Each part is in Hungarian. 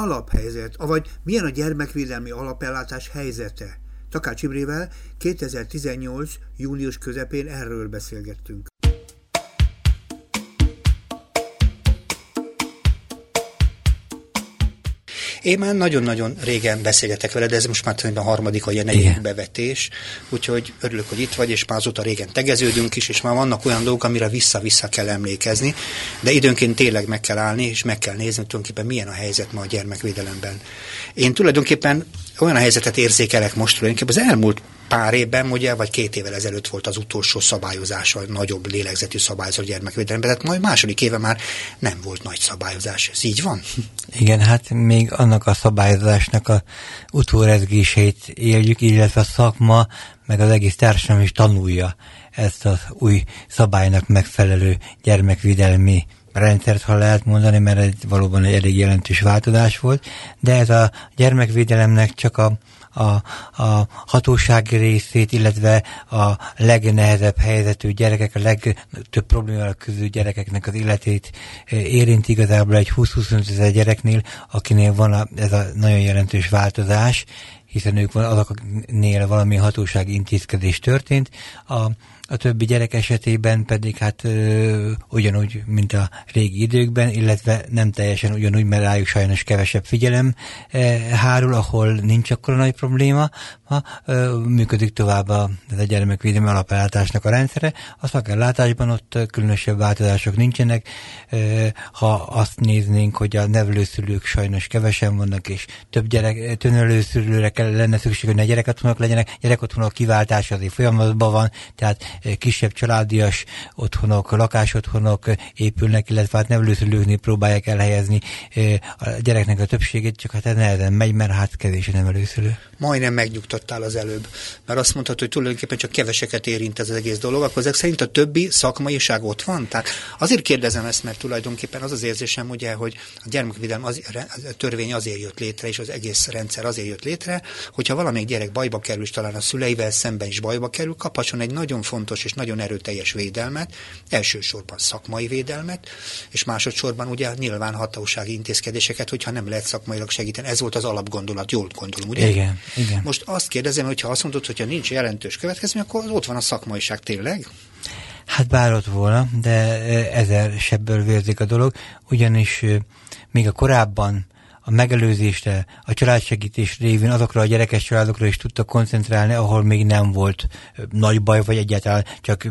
alaphelyzet, avagy milyen a gyermekvédelmi alapellátás helyzete? Takács Imrével 2018. június közepén erről beszélgettünk. Én már nagyon-nagyon régen beszélgetek veled, ez most már a harmadik vagy a negyedik bevetés, úgyhogy örülök, hogy itt vagy, és már azóta régen tegeződünk is, és már vannak olyan dolgok, amire vissza-vissza kell emlékezni, de időnként tényleg meg kell állni, és meg kell nézni, tulajdonképpen milyen a helyzet ma a gyermekvédelemben. Én tulajdonképpen olyan helyzetet érzékelek most tulajdonképpen az elmúlt pár évben, ugye, vagy két évvel ezelőtt volt az utolsó szabályozás, a nagyobb lélegzetű szabályozó gyermekvédelemben, tehát majd második éve már nem volt nagy szabályozás. Ez így van? Igen, hát még annak a szabályozásnak a utórezgéseit éljük, illetve a szakma, meg az egész társadalom is tanulja ezt az új szabálynak megfelelő gyermekvédelmi rendszert, ha lehet mondani, mert ez valóban egy elég jelentős változás volt, de ez a gyermekvédelemnek csak a a, a hatóság részét, illetve a legnehezebb helyzetű gyerekek, a legtöbb problémával küzdő gyerekeknek az életét érint igazából egy 20-25 ezer gyereknél, akinél van a, ez a nagyon jelentős változás, hiszen ők van azoknél valami hatósági intézkedés történt. A a többi gyerek esetében pedig hát ö, ugyanúgy, mint a régi időkben, illetve nem teljesen ugyanúgy, mert rájuk sajnos kevesebb figyelem e, hárul, ahol nincs akkor nagy probléma, ha ö, működik tovább a, a gyermekvédelmi alapellátásnak a rendszere. A szakellátásban ott különösebb változások nincsenek. Ö, ha azt néznénk, hogy a nevelőszülők sajnos kevesen vannak, és több gyerek, tönölőszülőre kell, lenne szükség, hogy ne gyerekotthonok legyenek, gyerekotthonok kiváltása azért folyamatban van, tehát kisebb családias otthonok, lakásotthonok épülnek, illetve hát nevelőszülőknél próbálják elhelyezni a gyereknek a többségét, csak hát ez nehezen megy, mert hát kevés a nevelőszülő. Majdnem megnyugtattál az előbb, mert azt mondtad, hogy tulajdonképpen csak keveseket érint ez az egész dolog, akkor ezek szerint a többi szakmaiság ott van? Tehát azért kérdezem ezt, mert tulajdonképpen az az érzésem, ugye, hogy a gyermekvédelem az, a törvény azért jött létre, és az egész rendszer azért jött létre, hogyha valamelyik gyerek bajba kerül, és talán a szüleivel szemben is bajba kerül, kaphasson egy nagyon fontos fontos és nagyon erőteljes védelmet, elsősorban szakmai védelmet, és másodszorban ugye nyilván hatósági intézkedéseket, hogyha nem lehet szakmailag segíteni. Ez volt az alapgondolat, jól gondolom, ugye? Igen, igen. Most azt kérdezem, hogyha azt mondod, hogyha nincs jelentős következmény, akkor ott van a szakmaiság tényleg? Hát bár ott volna, de ezer sebből vérzik a dolog, ugyanis még a korábban a megelőzésre, a családsegítés révén azokra a gyerekes családokra is tudtak koncentrálni, ahol még nem volt nagy baj, vagy egyáltalán csak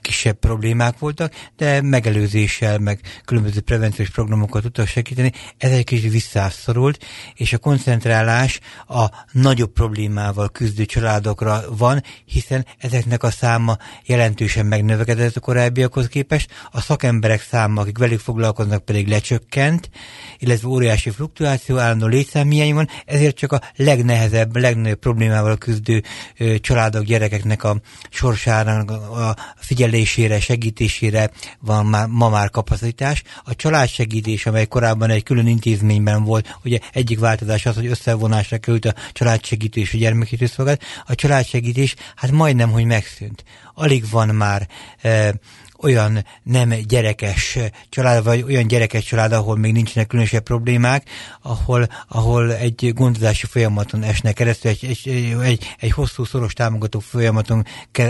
kisebb problémák voltak, de megelőzéssel, meg különböző prevenciós programokkal tudtak segíteni. Ez egy kicsit visszaszorult, és a koncentrálás a nagyobb problémával küzdő családokra van, hiszen ezeknek a száma jelentősen megnövekedett a korábbiakhoz képest, a szakemberek száma, akik velük foglalkoznak pedig lecsökkent, illetve óriási fluktuáció, fluktuáció, állandó létszámhiány van, ezért csak a legnehezebb, legnagyobb problémával küzdő családok, gyerekeknek a sorsának a figyelésére, segítésére van már, ma már kapacitás. A családsegítés, amely korábban egy külön intézményben volt, ugye egyik változás az, hogy összevonásra került a családsegítés és a gyermekítőszolgálat, a családsegítés hát majdnem, hogy megszűnt. Alig van már e, olyan nem gyerekes család, vagy olyan gyerekes család, ahol még nincsenek különösebb problémák, ahol, ahol egy gondozási folyamaton esnek keresztül, egy, egy, egy, egy hosszú szoros támogató folyamaton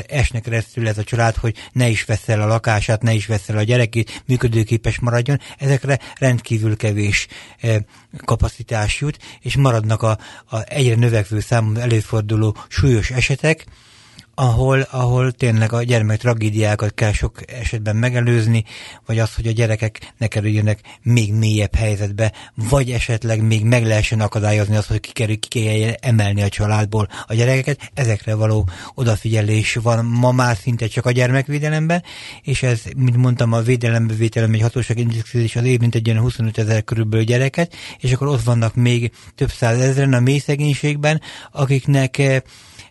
esnek keresztül ez a család, hogy ne is veszel a lakását, ne is veszel a gyerekét, működőképes maradjon. Ezekre rendkívül kevés eh, kapacitás jut, és maradnak a, a egyre növekvő számon előforduló súlyos esetek, ahol, ahol tényleg a gyermek tragédiákat kell sok esetben megelőzni, vagy az, hogy a gyerekek ne kerüljenek még mélyebb helyzetbe, vagy esetleg még meg lehessen akadályozni azt, hogy kikerül, ki kell emelni a családból a gyerekeket. Ezekre való odafigyelés van ma már szinte csak a gyermekvédelemben, és ez, mint mondtam, a védelembe vételem egy hatóság intézkedés az érint egy ilyen 25 ezer körülbelül gyereket, és akkor ott vannak még több százezren a mély szegénységben, akiknek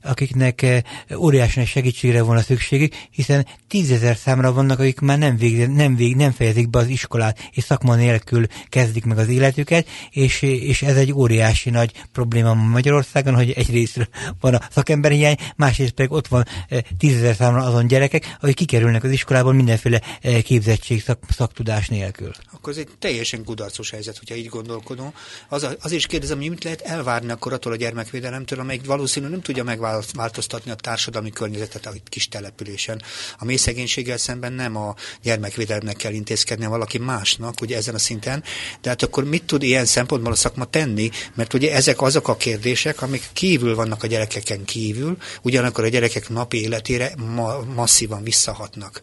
akiknek óriási nagy segítségre volna szükségük, hiszen tízezer számra vannak, akik már nem, vég, nem, vég, nem fejezik be az iskolát, és szakma nélkül kezdik meg az életüket, és, és ez egy óriási nagy probléma Magyarországon, hogy egyrészt van a szakemberhiány, másrészt pedig ott van tízezer számra azon gyerekek, akik kikerülnek az iskolából mindenféle képzettség, szak, szaktudás nélkül. Akkor ez egy teljesen kudarcos helyzet, hogyha így gondolkodom. Az, az is kérdezem, hogy mit lehet elvárni akkor attól a gyermekvédelemtől, amelyik valószínűleg nem tudja megváltoztatni a társadalmi környezetet a kis településen. A mély szegénységgel szemben nem a gyermekvédelemnek kell intézkedni, valaki másnak, ugye ezen a szinten. De hát akkor mit tud ilyen szempontból a szakma tenni? Mert ugye ezek azok a kérdések, amik kívül vannak a gyerekeken kívül, ugyanakkor a gyerekek napi életére ma- masszívan visszahatnak.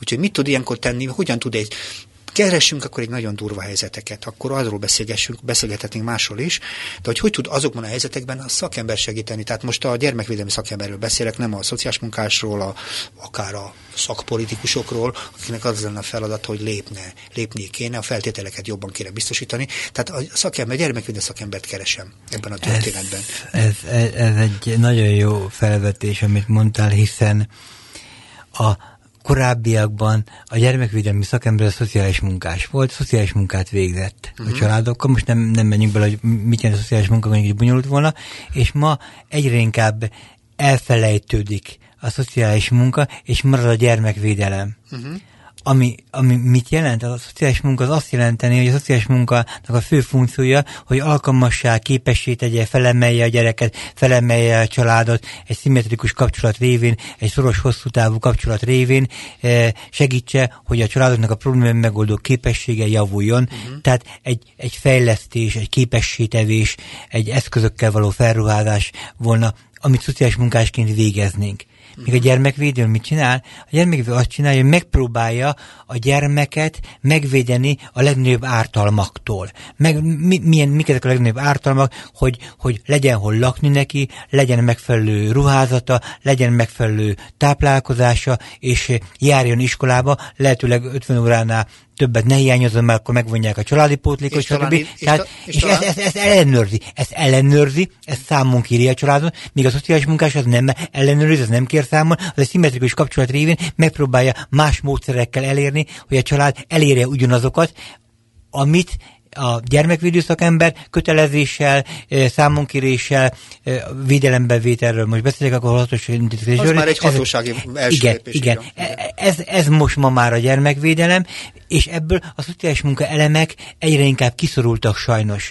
Úgyhogy mit tud ilyenkor tenni, hogyan tud egy keressünk akkor egy nagyon durva helyzeteket, akkor arról beszélgessünk, beszélgethetünk másról is, de hogy hogy tud azokban a helyzetekben a szakember segíteni. Tehát most a gyermekvédelmi szakemberről beszélek, nem a szociális munkásról, a, akár a szakpolitikusokról, akiknek az lenne a feladat, hogy lépne, lépni kéne, a feltételeket jobban kéne biztosítani. Tehát a szakember, gyermekvédelmi szakembert keresem ebben a történetben. Ez, ez, ez egy nagyon jó felvetés, amit mondtál, hiszen a korábbiakban a gyermekvédelmi szakember a szociális munkás volt, szociális munkát végzett uh-huh. a mhm. családokkal, most nem, nem menjünk bele, hogy mit jelent a szociális munka, hogy bonyolult volna, és ma egyre inkább elfelejtődik a szociális munka, és marad a gyermekvédelem. Uh-huh ami, ami mit jelent? A szociális munka az azt jelenteni, hogy a szociális munkának a fő funkciója, hogy alkalmassá, képessé tegye, felemelje a gyereket, felemelje a családot, egy szimmetrikus kapcsolat révén, egy szoros, hosszú távú kapcsolat révén eh, segítse, hogy a családoknak a problémák megoldó képessége javuljon. Uh-huh. Tehát egy, egy fejlesztés, egy képességtevés, egy eszközökkel való felruházás volna, amit szociális munkásként végeznénk. Míg a gyermekvédő mit csinál? A gyermekvédő azt csinálja, hogy megpróbálja a gyermeket megvédeni a legnagyobb ártalmaktól. Meg, mi, milyen, mik ezek a legnagyobb ártalmak, hogy, hogy legyen hol lakni neki, legyen megfelelő ruházata, legyen megfelelő táplálkozása, és járjon iskolába, lehetőleg 50 óránál többet ne hiányozom, mert akkor megvonják a családi pótlékot, stb. És, Tehát, és, és, és ezt, ezt, ezt ellenőrzi, ezt ellenőrzi, ezt számon kéri a családon, míg a szociális munkás az nem ellenőrzi, az nem kér számon, az egy szimmetrikus kapcsolat révén megpróbálja más módszerekkel elérni, hogy a család elérje ugyanazokat, amit a gyermekvédő szakember kötelezéssel, számonkéréssel, védelembevételről most beszélek, akkor hatos intézkedésről. Az már egy hatósági ez, első igen, lépés, igen. igen. Ez, ez most ma már a gyermekvédelem, és ebből a szociális munka elemek egyre inkább kiszorultak sajnos.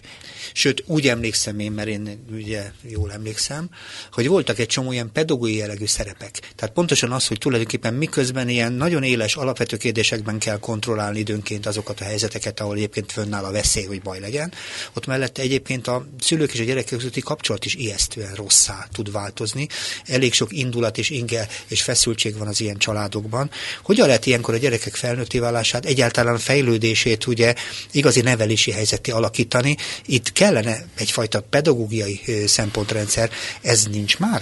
Sőt, úgy emlékszem én, mert én ugye jól emlékszem, hogy voltak egy csomó ilyen pedagógiai jellegű szerepek. Tehát pontosan az, hogy tulajdonképpen miközben ilyen nagyon éles alapvető kérdésekben kell kontrollálni időnként azokat a helyzeteket, ahol egyébként fönnáll a veszély, hogy baj legyen, ott mellette egyébként a szülők és a gyerekek közötti kapcsolat is ijesztően rosszá tud változni. Elég sok indulat és inge és feszültség van az ilyen családokban. Hogyan lehet ilyenkor a gyerekek felnőtté válását, egyáltalán a fejlődését ugye igazi nevelési helyzeté alakítani? Itt kellene egyfajta pedagógiai szempontrendszer, ez nincs már?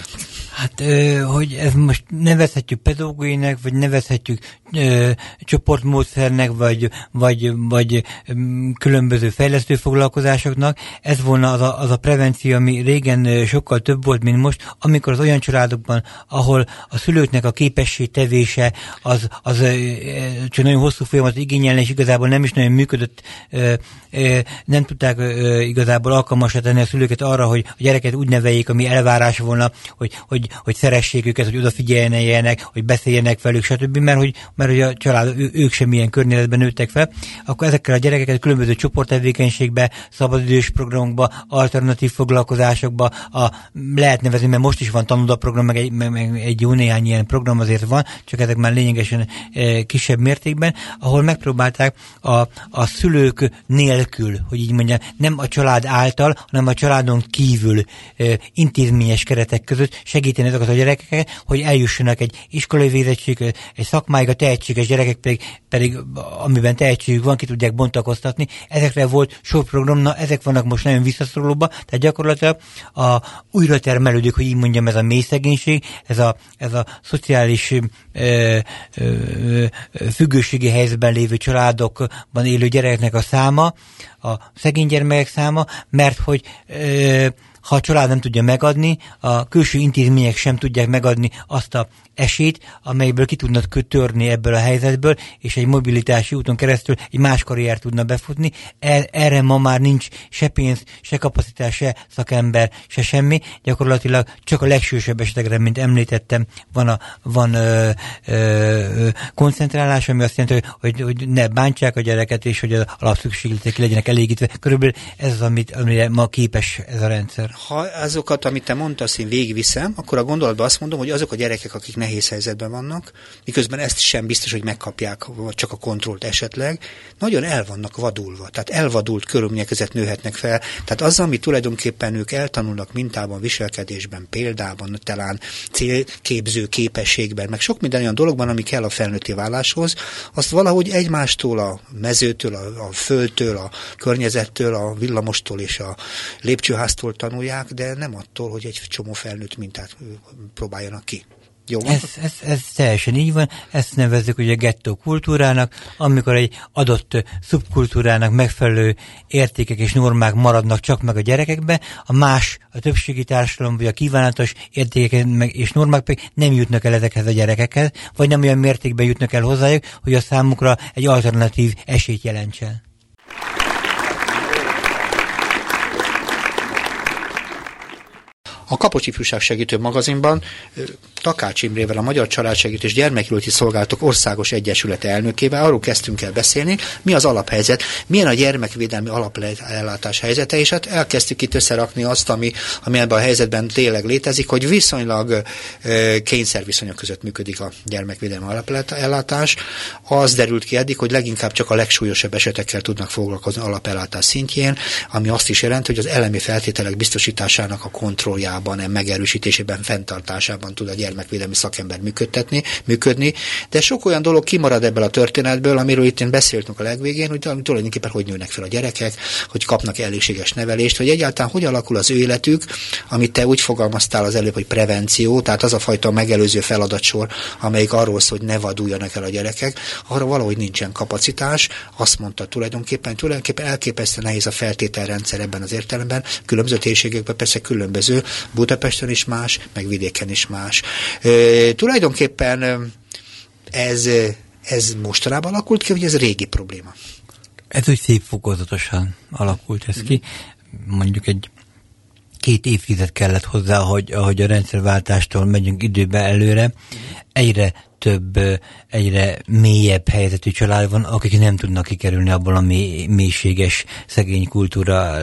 Hát, hogy ez most nevezhetjük pedagógiainak, vagy nevezhetjük csoportmódszernek, vagy, vagy, vagy különböző fejlesztő foglalkozásoknak, ez volna az a, az a prevenció, ami régen sokkal több volt, mint most, amikor az olyan családokban, ahol a szülőknek a képesség tevése az, az csak nagyon hosszú folyamat igényelne, és igazából nem is nagyon működött, nem tudták igazából alkalmasra tenni a szülőket arra, hogy a gyereket úgy neveljék, ami elvárás volna, hogy, hogy, hogy szeressék őket, hogy odafigyeljenek, hogy beszéljenek velük, stb. Mert hogy, mert hogy a család, ők sem ilyen környezetben nőttek fel, akkor ezekkel a gyerekeket különböző csoporttevékenységbe, szabadidős programokba, alternatív foglalkozásokba, a, lehet nevezni, mert most is van tanulóprogram, meg egy, meg, meg egy jó néhány ilyen program azért van, csak ezek már lényegesen kisebb mértékben, ahol megpróbálták a, a szülők nélkül, hogy így mondjam, nem a család által, hanem a családon kívül intézményes keretek között segíteni azokat a gyerekeket, hogy eljussanak egy iskolai végzettség, egy szakmáig, a tehetséges gyerekek pedig, pedig amiben tehetségük van, ki tudják bontakoztatni. Ezekre volt sok program, na ezek vannak most nagyon visszaszorulóba, tehát gyakorlatilag a újra termelődik, hogy így mondjam, ez a mély szegénység, ez a, ez a szociális ö, ö, függőségi helyzetben lévő családokban élő gyerekeknek a száma, a szegény gyermekek száma, mert hogy ö, ha a család nem tudja megadni, a külső intézmények sem tudják megadni azt a esélyt, amelyből ki tudnak törni ebből a helyzetből, és egy mobilitási úton keresztül egy más karriert tudna befutni. Er, erre ma már nincs se pénz, se kapacitás, se szakember, se semmi. Gyakorlatilag csak a legsősebb esetekre, mint említettem, van, a, van ö, ö, koncentrálás, ami azt jelenti, hogy, hogy ne bántsák a gyereket, és hogy az alapszükségletek legyenek elégítve. Körülbelül ez az, amit, amire ma képes ez a rendszer. Ha azokat, amit te mondtasz, én végigviszem, akkor a gondolatban azt mondom, hogy azok a gyerekek, akik ne nehéz helyzetben vannak, miközben ezt sem biztos, hogy megkapják, vagy csak a kontrollt esetleg, nagyon el vannak vadulva, tehát elvadult körülmények között nőhetnek fel. Tehát az, ami tulajdonképpen ők eltanulnak mintában, viselkedésben, példában, talán célképző képességben, meg sok minden olyan dologban, ami kell a felnőtti válláshoz, azt valahogy egymástól, a mezőtől, a, a földtől, a környezettől, a villamostól és a lépcsőháztól tanulják, de nem attól, hogy egy csomó felnőtt mintát próbáljanak ki. Jó ez, ez, ez teljesen így van, ezt nevezzük ugye gettó kultúrának, amikor egy adott szubkultúrának megfelelő értékek és normák maradnak csak meg a gyerekekbe, a más, a többségi társadalom vagy a kívánatos értékek és normák pedig nem jutnak el ezekhez a gyerekekhez, vagy nem olyan mértékben jutnak el hozzájuk, hogy a számukra egy alternatív esélyt jelentsen. A Kapocs Ifjúság Segítő magazinban Takács Imrével, a Magyar Családsegítés Gyermekülti Szolgálatok Országos Egyesülete elnökével arról kezdtünk el beszélni, mi az alaphelyzet, milyen a gyermekvédelmi alapellátás helyzete, és hát elkezdtük itt összerakni azt, ami, ami ebben a helyzetben tényleg létezik, hogy viszonylag kényszerviszonyok között működik a gyermekvédelmi alapellátás. Az derült ki eddig, hogy leginkább csak a legsúlyosabb esetekkel tudnak foglalkozni alapellátás szintjén, ami azt is jelenti, hogy az elemi feltételek biztosításának a kontrolljával munkájában, megerősítésében, fenntartásában tud a gyermekvédelmi szakember működtetni, működni, de sok olyan dolog kimarad ebből a történetből, amiről itt én beszéltünk a legvégén, hogy tulajdonképpen hogy nőnek fel a gyerekek, hogy kapnak elégséges nevelést, hogy egyáltalán hogy alakul az ő életük, amit te úgy fogalmaztál az előbb, hogy prevenció, tehát az a fajta megelőző feladatsor, amelyik arról szól, hogy ne vaduljanak el a gyerekek, arra valahogy nincsen kapacitás. Azt mondta tulajdonképpen, tulajdonképpen elképesztően nehéz a feltételrendszer ebben az értelemben, különböző térségekben persze különböző, Budapesten is más, meg vidéken is más. E, tulajdonképpen ez, ez mostanában alakult ki, vagy ez régi probléma? Ez úgy szép fokozatosan alakult ez ki. Mondjuk egy két évtized kellett hozzá, hogy, ahogy a rendszerváltástól megyünk időbe előre, egyre több, egyre mélyebb helyzetű család van, akik nem tudnak kikerülni abból a mély, mélységes szegény kultúra,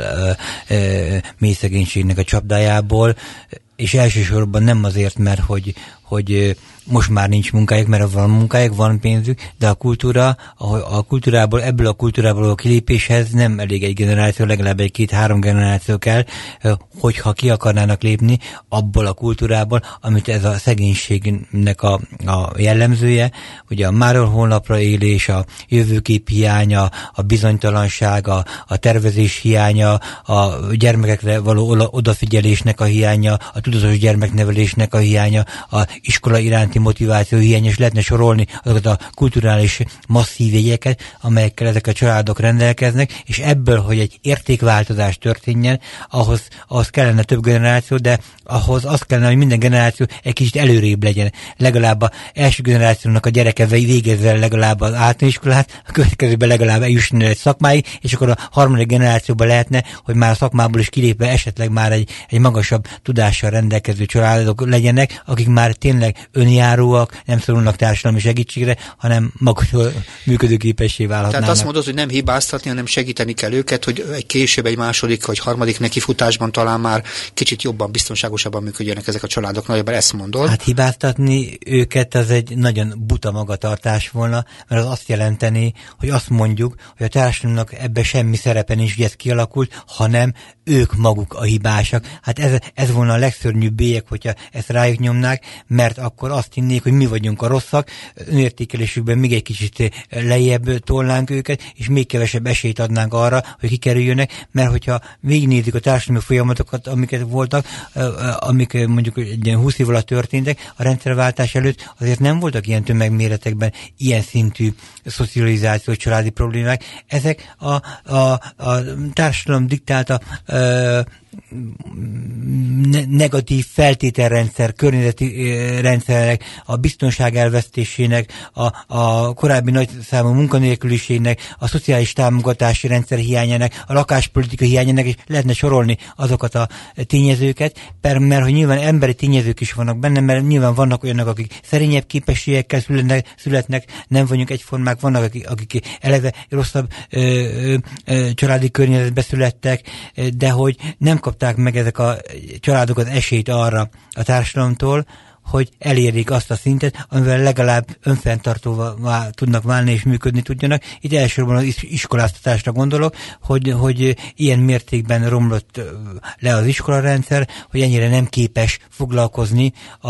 mély szegénységnek a csapdájából, és elsősorban nem azért, mert hogy, hogy most már nincs munkájuk, mert van munkájuk, van pénzük, de a kultúra, a, a kultúrából, ebből a kultúrából a kilépéshez nem elég egy generáció, legalább egy két-három generáció kell, hogyha ki akarnának lépni abból a kultúrából, amit ez a szegénységnek a, a jellemzője, ugye a máról holnapra élés, a jövőkép hiánya, a bizonytalanság, a, tervezés hiánya, a gyermekekre való odafigyelésnek a hiánya, a tudatos gyermeknevelésnek a hiánya, a iskola iránti motiváció hiány, és lehetne sorolni azokat a kulturális masszív jegyeket, amelyekkel ezek a családok rendelkeznek, és ebből, hogy egy értékváltozás történjen, ahhoz, ahhoz kellene több generáció, de ahhoz az kellene, hogy minden generáció egy kicsit előrébb legyen. Legalább a első generációnak a gyereke végezve legalább az általánosiskolát, a következőben legalább eljusson egy szakmáig, és akkor a harmadik generációban lehetne, hogy már a szakmából is kilépve esetleg már egy, egy magasabb tudással rendelkező családok legyenek, akik már tényleg önjáróak, nem szorulnak társadalmi segítségre, hanem magukról működőképessé válhatnának. Tehát azt mondod, hogy nem hibáztatni, hanem segíteni kell őket, hogy egy később, egy második vagy harmadik nekifutásban talán már kicsit jobban, biztonságosabban működjenek ezek a családok. Nagyjából ezt mondod. Hát hibáztatni őket az egy nagyon buta magatartás volna, mert az azt jelenteni, hogy azt mondjuk, hogy a társadalomnak ebbe semmi szerepe nincs, hogy ez kialakult, hanem ők maguk a hibásak. Hát ez, ez volna a legszörnyűbb bélyek, hogyha ezt rájuk nyomnák, mert akkor azt hinnék, hogy mi vagyunk a rosszak, önértékelésükben még egy kicsit lejjebb tolnánk őket, és még kevesebb esélyt adnánk arra, hogy kikerüljönek, mert hogyha végignézik a társadalmi folyamatokat, amiket voltak, amik mondjuk egy ilyen 20 év alatt történtek, a rendszerváltás előtt azért nem voltak ilyen tömegméretekben ilyen szintű szocializáció, családi problémák. Ezek a, a, a társadalom diktálta ö, negatív feltételrendszer, környezeti rendszerek, a biztonság elvesztésének, a, a korábbi nagyszámú munkanélküliségnek, a szociális támogatási rendszer hiányának, a lakáspolitika hiányának, és lehetne sorolni azokat a tényezőket, mert, mert hogy nyilván emberi tényezők is vannak benne, mert nyilván vannak olyanok, akik szerényebb képességekkel születnek, születnek nem vagyunk egyformák, vannak, akik, akik eleve rosszabb ö, ö, ö, családi környezetbe születtek, de hogy nem kapták meg ezek a családok az esélyt arra a társadalomtól, hogy elérjék azt a szintet, amivel legalább önfenntartóvá tudnak válni és működni tudjanak. Itt elsősorban az iskoláztatásra gondolok, hogy, hogy ilyen mértékben romlott le az iskolarendszer, hogy ennyire nem képes foglalkozni a,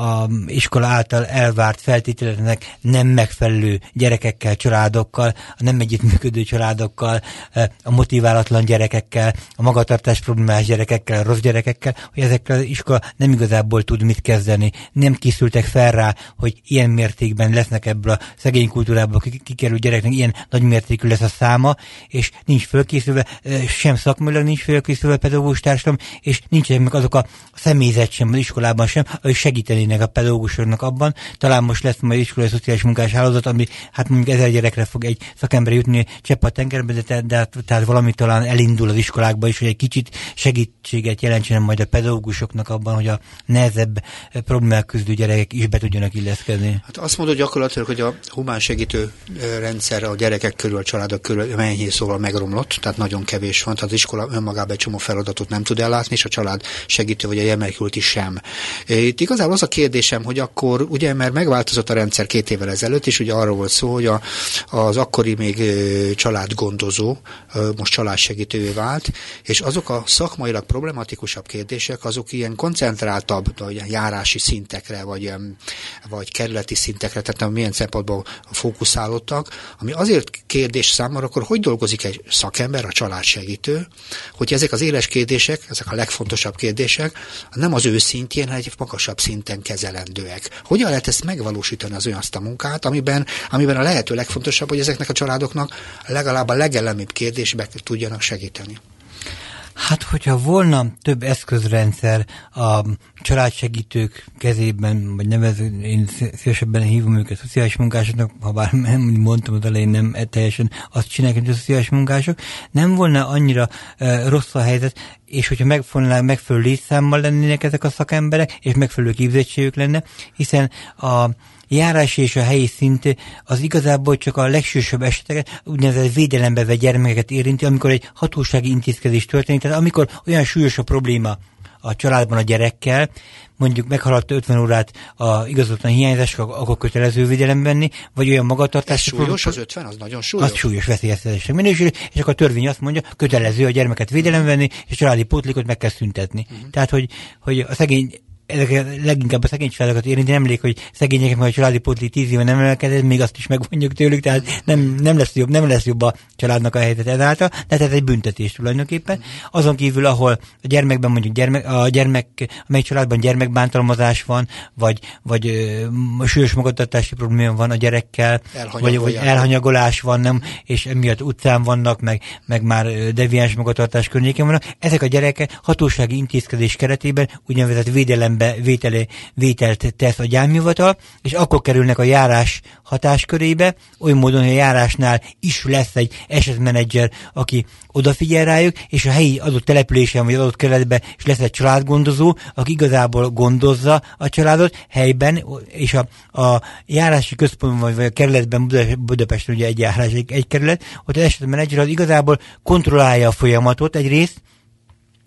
a iskola által elvárt feltételeknek nem megfelelő gyerekekkel, családokkal, a nem együttműködő családokkal, a motiválatlan gyerekekkel, a magatartás problémás gyerekekkel, a rossz gyerekekkel, hogy ezekkel az iskola nem igazából tud mit kezdeni tanulni, nem készültek fel rá, hogy ilyen mértékben lesznek ebből a szegény kultúrából kikerült gyereknek, ilyen nagy mértékű lesz a száma, és nincs fölkészülve, sem szakmailag nincs fölkészülve pedagógus társadalom, és nincsenek meg azok a személyzet sem az iskolában sem, hogy segítenének a pedagógusoknak abban. Talán most lesz majd iskolai szociális munkás hálózat, ami hát mondjuk ezer gyerekre fog egy szakember jutni csepp a tengerbe, de, te, de tehát valami talán elindul az iskolákba is, hogy egy kicsit segítséget jelentsen majd a pedagógusoknak abban, hogy a nehezebb problémák küzdő gyerekek is be tudjanak illeszkedni? Hát azt mondod gyakorlatilag, hogy a humán segítő rendszer a gyerekek körül, a családok körül mennyei szóval megromlott, tehát nagyon kevés van, tehát az iskola önmagában egy csomó feladatot nem tud ellátni, és a család segítő vagy a gyermekült is sem. Itt igazából az a kérdésem, hogy akkor, ugye, mert megváltozott a rendszer két évvel ezelőtt, és ugye arról volt szó, hogy a, az akkori még családgondozó most családsegítővé vált, és azok a szakmailag problematikusabb kérdések, azok ilyen koncentráltabb, vagy járási szintekre, vagy, vagy kerületi szintekre, tehát milyen szempontból fókuszálódtak, ami azért kérdés számomra, akkor hogy dolgozik egy szakember, a családsegítő, hogy ezek az éles kérdések, ezek a legfontosabb kérdések, nem az ő szintjén, hanem egy magasabb szinten kezelendőek. Hogyan lehet ezt megvalósítani az olyan azt a munkát, amiben, amiben a lehető legfontosabb, hogy ezeknek a családoknak legalább a legelemibb kérdésbe tudjanak segíteni? Hát, hogyha volna több eszközrendszer a családsegítők kezében, vagy nevező, én szívesebben hívom őket szociális munkásoknak, ha bár nem mondtam az elején nem e teljesen azt csinálják, hogy a szociális munkások, nem volna annyira uh, rossz a helyzet, és hogyha megfonálnák, megfelelő létszámmal lennének ezek a szakemberek, és megfelelő képzettségük lenne, hiszen a járás és a helyi szint az igazából csak a legsősebb eseteket, úgynevezett védelembe vett gyermekeket érinti, amikor egy hatósági intézkedés történik, tehát amikor olyan súlyos a probléma a családban a gyerekkel, mondjuk meghaladta 50 órát a igazoltan hiányzás, akkor kötelező védelem venni, vagy olyan magatartás. Ez súlyos az 50, az nagyon súlyos. Az súlyos veszélyeztetések minősül, és akkor a törvény azt mondja, kötelező a gyermeket védelem venni, és a családi pótlékot meg kell szüntetni. Uh-huh. Tehát, hogy, hogy a szegény ezek leginkább a szegény családokat érinti, emlék, hogy szegények majd a családi pótli tíz éve nem emelkedett, még azt is megvonjuk tőlük, tehát nem, nem, lesz jobb, nem lesz jobb a családnak a helyzet ezáltal, de ez egy büntetés tulajdonképpen. Azon kívül, ahol a gyermekben mondjuk gyermek, a gyermek, amely családban gyermekbántalmazás van, vagy, vagy ö, súlyos magatartási probléma van a gyerekkel, vagy, vagy elhanyagolás van, nem, és emiatt utcán vannak, meg, meg már deviáns magatartás környékén vannak, ezek a gyerekek hatósági intézkedés keretében úgynevezett védelem figyelembe vétele, vételt tesz a gyámhivatal, és akkor kerülnek a járás hatáskörébe, oly módon, hogy a járásnál is lesz egy esetmenedzser, aki odafigyel rájuk, és a helyi adott településen vagy adott kerületben is lesz egy családgondozó, aki igazából gondozza a családot helyben, és a, a járási központban vagy a kerületben Budapesten ugye egy járás, egy, egy kerület, ott az esetmenedzser az igazából kontrollálja a folyamatot egyrészt,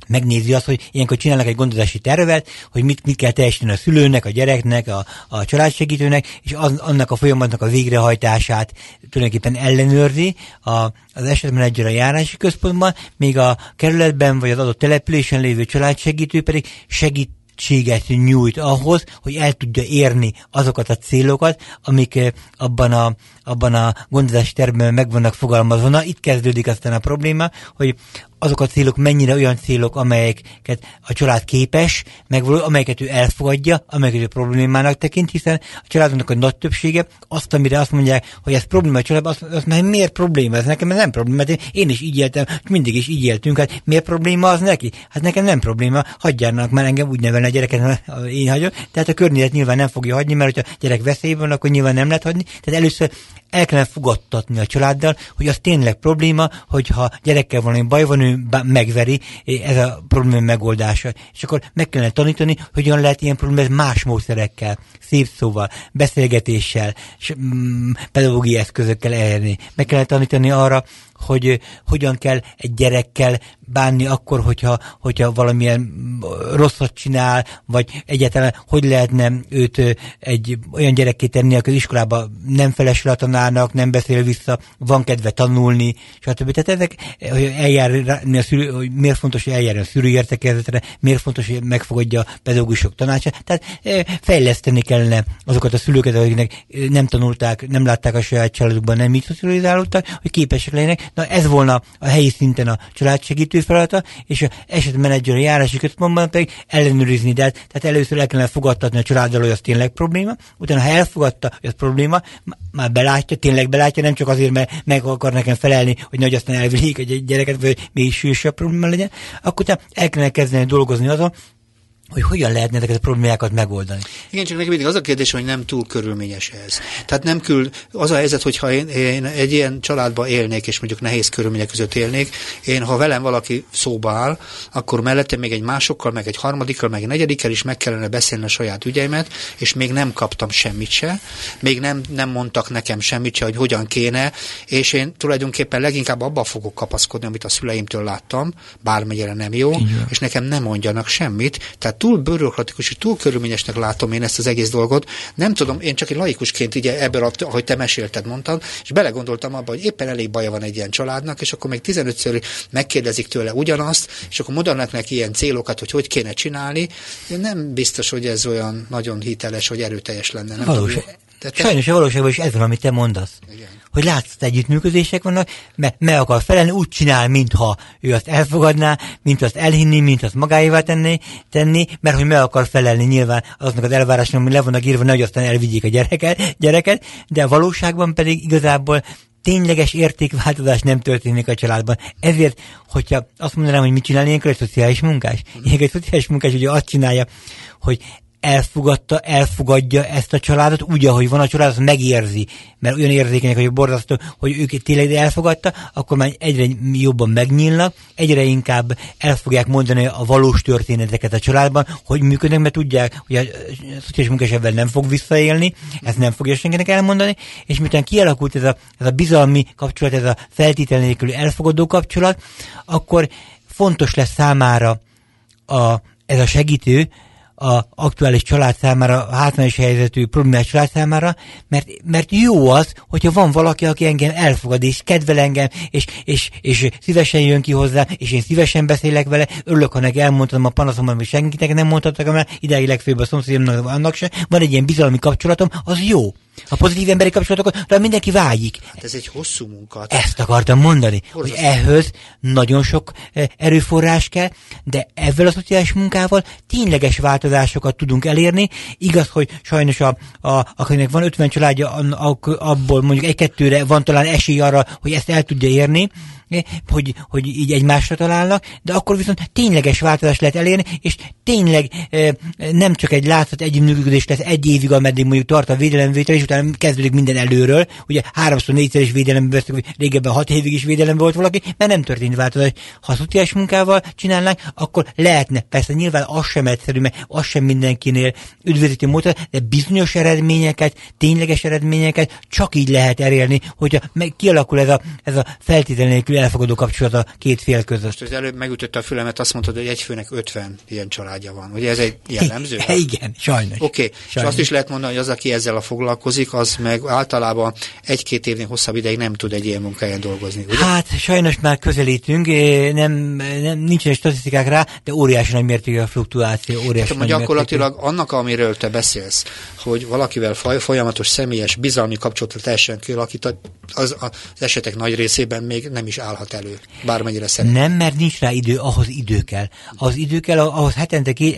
megnézi azt, hogy ilyenkor csinálnak egy gondozási tervet, hogy mit, mit kell teljesíteni a szülőnek, a gyereknek, a, a családsegítőnek, és az, annak a folyamatnak a végrehajtását tulajdonképpen ellenőrzi a, az esetmenedzser a járási központban, még a kerületben vagy az adott településen lévő családsegítő pedig segít segítséget nyújt ahhoz, hogy el tudja érni azokat a célokat, amik abban a, abban a gondozási tervben meg vannak fogalmazva. Na, itt kezdődik aztán a probléma, hogy azok a célok mennyire olyan célok, amelyeket a család képes, meg amelyeket ő elfogadja, amelyeket ő problémának tekint, hiszen a családnak a nagy többsége azt, amire azt mondják, hogy ez probléma a családban, azt, azt mondja, miért probléma? Ez nekem, ez nem probléma, mert én is így éltem, mindig is így éltünk, hát miért probléma az neki? Hát nekem nem probléma, hagyjanak már engem úgy nevelni a gyereket, én hagyom, tehát a környezet nyilván nem fogja hagyni, mert hogyha a gyerek veszélyben, akkor nyilván nem lehet hagyni, tehát először el kellene fogadtatni a családdal, hogy az tényleg probléma, hogyha gyerekkel valami baj van, ő megveri, ez a probléma megoldása. És akkor meg kellene tanítani, hogyan lehet ilyen problémát más módszerekkel, szép szóval, beszélgetéssel, és, mm, pedagógiai eszközökkel elérni. Meg kellene tanítani arra, hogy hogyan kell egy gyerekkel bánni akkor, hogyha, hogyha valamilyen rosszat csinál, vagy egyáltalán hogy lehetne őt egy olyan gyerekké tenni, aki az iskolába nem felesül a tanárnak, nem beszél vissza, van kedve tanulni, stb. Tehát ezek, hogy eljárni a szülő, hogy miért fontos, hogy eljárni a szülőértekezetre, miért fontos, hogy megfogadja a pedagógusok tanácsát. Tehát fejleszteni kellene azokat a szülőket, akiknek nem tanulták, nem látták a saját családukban, nem így szocializálódtak, hogy képesek legyenek. Na ez volna a helyi szinten a családsegítő feladata, és a esetmenedzser a járási központban pedig ellenőrizni, de tehát először el kellene fogadtatni a családdal, hogy az tényleg probléma, utána ha elfogadta, hogy az probléma, már belátja, tényleg belátja, nem csak azért, mert meg akar nekem felelni, hogy nagy aztán elvigyék egy gyereket, vagy még sűrűsebb probléma legyen, akkor utána el kellene kezdeni dolgozni azon, hogy hogyan lehetne ezeket a problémákat megoldani. Igen, csak nekem mindig az a kérdés, hogy nem túl körülményes ez. Tehát nem küld, az a helyzet, hogyha én, én egy ilyen családba élnék, és mondjuk nehéz körülmények között élnék, én, ha velem valaki szóba áll, akkor mellette még egy másokkal, meg egy harmadikkal, meg egy negyedikkel is meg kellene beszélni a saját ügyeimet, és még nem kaptam semmit se, még nem, nem mondtak nekem semmit se, hogy hogyan kéne, és én tulajdonképpen leginkább abba fogok kapaszkodni, amit a szüleimtől láttam, bármennyire nem jó, Igen. és nekem nem mondjanak semmit, tehát túl bürokratikus és túl körülményesnek látom én ezt az egész dolgot. Nem tudom, én csak egy laikusként ugye ebből, ahogy te mesélted, mondtad, és belegondoltam abba, hogy éppen elég baja van egy ilyen családnak, és akkor még 15-ször megkérdezik tőle ugyanazt, és akkor mondanak neki ilyen célokat, hogy hogy kéne csinálni. Nem biztos, hogy ez olyan nagyon hiteles, hogy erőteljes lenne. Nem. Tudom, te... Sajnos a valóságban is ez van, amit te mondasz. Igen. Hogy látsz, együttműködések vannak, mert me akar felelni, úgy csinál, mintha ő azt elfogadná, mint azt elhinni, mint azt magáévá tenni, tenni, mert hogy me akar felelni nyilván aznak az elvárásnak, ami le vannak írva, hogy aztán elvigyék a gyereket, gyereket, de a valóságban pedig igazából tényleges értékváltozás nem történik a családban. Ezért, hogyha azt mondanám, hogy mit csinálni, ilyenkor egy szociális munkás. Ilyenkor egy szociális munkás ugye azt csinálja, hogy elfogadta, elfogadja ezt a családot, úgy, ahogy van a család, azt megérzi, mert olyan érzékenyek, hogy borzasztó, hogy ők tényleg elfogadta, akkor már egyre jobban megnyílnak, egyre inkább el fogják mondani a valós történeteket a családban, hogy működnek, mert tudják, hogy a szociális munkás ebben nem fog visszaélni, ezt nem fogja senkinek elmondani, és miután kialakult ez a, ez a bizalmi kapcsolat, ez a feltétel nélküli elfogadó kapcsolat, akkor fontos lesz számára a, ez a segítő, a aktuális család számára, a hátrányos helyzetű problémás család számára, mert, mert jó az, hogyha van valaki, aki engem elfogad, és kedvel engem, és, és, és szívesen jön ki hozzá, és én szívesen beszélek vele, örülök, ha neki elmondtam a panaszom, hogy senkinek nem mondhatok el, ideig legfőbb a szomszédomnak annak se, van egy ilyen bizalmi kapcsolatom, az jó. A pozitív emberi kapcsolatokra mindenki vágyik. Hát ez egy hosszú munka. Ezt akartam mondani, Horzasztó. hogy ehhez nagyon sok eh, erőforrás kell, de ezzel a szociális munkával tényleges változásokat tudunk elérni. Igaz, hogy sajnos a, a, akinek van 50 családja, abból mondjuk egy-kettőre van talán esély arra, hogy ezt el tudja érni, hogy, hogy így egymásra találnak, de akkor viszont tényleges változást lehet elérni, és tényleg nem csak egy látszat együttműködés lesz egy évig, ameddig mondjuk tart a védelemvétel, és utána kezdődik minden előről. Ugye háromszor, négyszer is védelemben vesztek, régebben hat évig is védelem volt valaki, mert nem történt változás. Ha szociális munkával csinálnánk, akkor lehetne. Persze nyilván az sem egyszerű, mert az sem mindenkinél üdvözítő módszer, de bizonyos eredményeket, tényleges eredményeket csak így lehet elérni, hogyha meg kialakul ez a, ez a feltétlenül elfogadó kapcsolat a két fél között. Az előbb megütötte a fülemet, azt mondtad, hogy egy főnek 50 ilyen családja van. Ugye ez egy jellemző? Igen, sajnos. Oké, okay. és azt is lehet mondani, hogy az, aki ezzel a foglalkozik, az meg általában egy-két évnél hosszabb ideig nem tud egy ilyen munkáján dolgozni. Ugye? Hát sajnos már közelítünk, nem, nem nincsenek statisztikák rá, de óriási nagy mértékű a fluktuáció, óriási hát, nagy gyakorlatilag mértékű. annak, amiről te beszélsz, hogy valakivel folyamatos személyes bizalmi kapcsolatot teljesen kialakít, az, az esetek nagy részében még nem is állhat elő, bármennyire szeret. Nem, mert nincs rá idő, ahhoz idő kell. Ahhoz idő kell, ahhoz hetente, ké,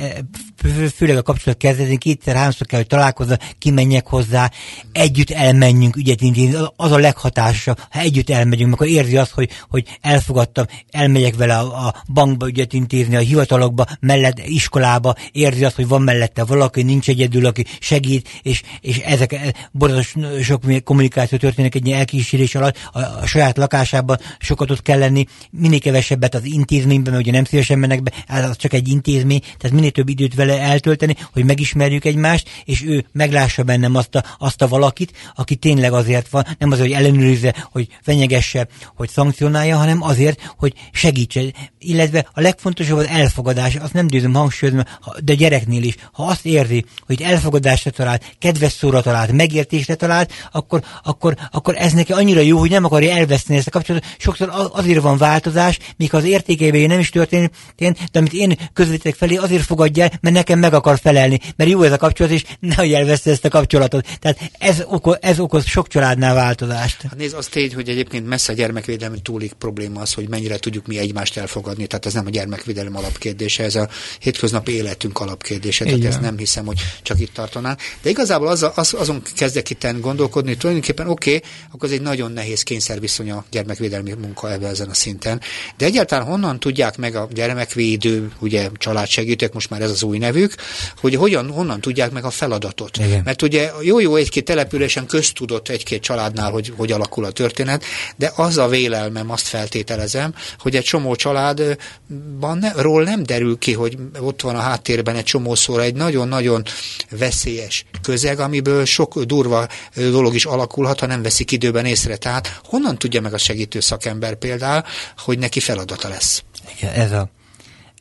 főleg a kapcsolat kezdetén kétszer, háromszor kell, hogy találkozza, kimenjek hozzá, együtt elmenjünk ügyet intézni, az a leghatásosabb. Ha együtt elmegyünk, akkor érzi azt, hogy, hogy elfogadtam, elmegyek vele a, a bankba ügyet intézni, a hivatalokba, mellett iskolába, érzi azt, hogy van mellette valaki, nincs egyedül, aki segít, és, és ezek borzasztó sok kommunikáció történik egy ilyen elkísérés alatt, a, a saját lakásában sokat ott kell lenni, minél kevesebbet az intézményben, mert ugye nem szívesen mennek be, az csak egy intézmény, tehát minél több időt vele eltölteni, hogy megismerjük egymást, és ő meglássa bennem azt a, azt a valakit, aki tényleg azért van, nem azért, hogy ellenőrizze, hogy fenyegesse, hogy szankcionálja, hanem azért, hogy segítse. Illetve a legfontosabb az elfogadás, azt nem győzöm hangsúlyozni, de gyereknél is, ha azt érzi, hogy elfogadásra talált, kedves szóra talált, megértésre talált, akkor, akkor, akkor ez neki annyira jó, hogy nem akarja elveszteni ezt a kapcsolatot. Sokszor azért van változás, míg az értékeiben nem is történik, de amit én közvetítek felé, azért fogadja el, mert nekem meg akar felelni, mert jó ez a kapcsolat, és nehogy elveszte ezt a kapcsolatot. Tehát ez, oko, ez okoz sok családnál változást. Hát nézd, az tény, hogy egyébként messze a gyermekvédelmi túlik probléma az, hogy mennyire tudjuk mi egymást elfogadni. Tehát ez nem a gyermekvédelem alapkérdése, ez a hétköznapi életünk alapkérdése. Tehát ezt nem hiszem, hogy csak itt tartaná. De igazából az, az, azon kezdek itt gondolkodni, tulajdonképpen oké, okay, akkor ez egy nagyon nehéz kényszerviszony a gyermekvédelmi munka ebben ezen a szinten. De egyáltalán honnan tudják meg a gyermekvédő, ugye családsegítők, most már ez az új nevük, hogy hogyan, honnan tudják meg a feladatot. Igen. Mert ugye jó-jó egy-két településen köztudott egy-két családnál, hogy hogy alakul a történet, de az a vélelmem, azt feltételezem, hogy egy csomó családban ne, ról nem derül ki, hogy ott van a háttérben egy csomószor egy nagyon-nagyon veszélyes közeg, amiből sok durva dolog is alakulhat, ha nem veszik időben észre. Tehát honnan tudja meg a segítő szakember például, hogy neki feladata lesz? Igen, ez, a,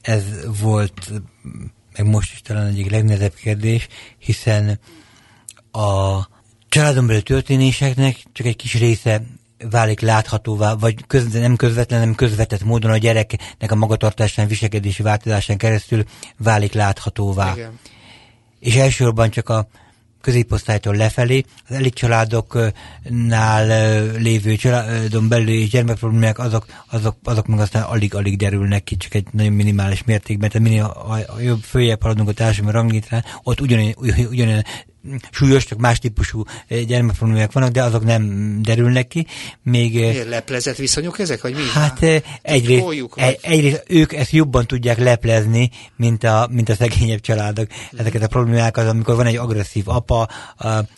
ez volt meg most is talán egyik legnehezebb kérdés, hiszen a családon belül történéseknek csak egy kis része válik láthatóvá, vagy köz, nem közvetlen, nem közvetett módon a gyereknek a magatartásán, viselkedési változásán keresztül válik láthatóvá. Igen. És elsősorban csak a középosztálytól lefelé, az elit családoknál lévő családon belül gyermekproblémák, azok, azok, azok meg aztán alig-alig derülnek ki, csak egy nagyon minimális mértékben, tehát minél a, a, jobb följebb haladunk a társadalmi ranglétrán, ott ugyanilyen, ugyanilyen súlyos, csak más típusú eh, gyermekproblémák vannak, de azok nem derülnek ki. Még, eh, Miért leplezett viszonyok ezek, vagy mi? Hát eh, egyrészt, egy, egyrészt ők ezt jobban tudják leplezni, mint a, mint a szegényebb családok. Ezeket a problémákat, amikor van egy agresszív apa,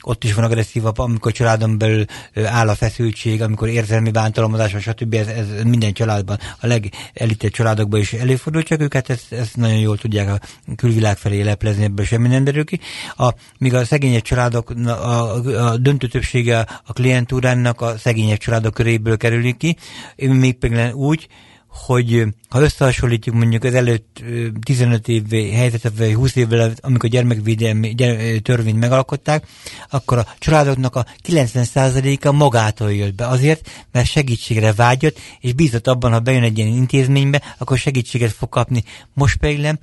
ott is van agresszív apa, amikor családon belül áll a feszültség, amikor érzelmi bántalmazás, stb. Ez, ez minden családban, a legelitebb családokban is előfordul, csak őket ezt, ezt nagyon jól tudják a külvilág felé leplezni, ebből semmi nem derül ki. A, míg a szegényebb családok, a, a döntő többsége a klientúrának a szegényebb családok köréből kerülik ki, még például úgy, hogy ha összehasonlítjuk mondjuk az előtt 15 év helyzetet, vagy 20 évvel, amikor a gyermekvédelmi törvényt megalkották, akkor a családoknak a 90%-a magától jött be. Azért, mert segítségre vágyott, és bízott abban, ha bejön egy ilyen intézménybe, akkor segítséget fog kapni. Most pedig nem,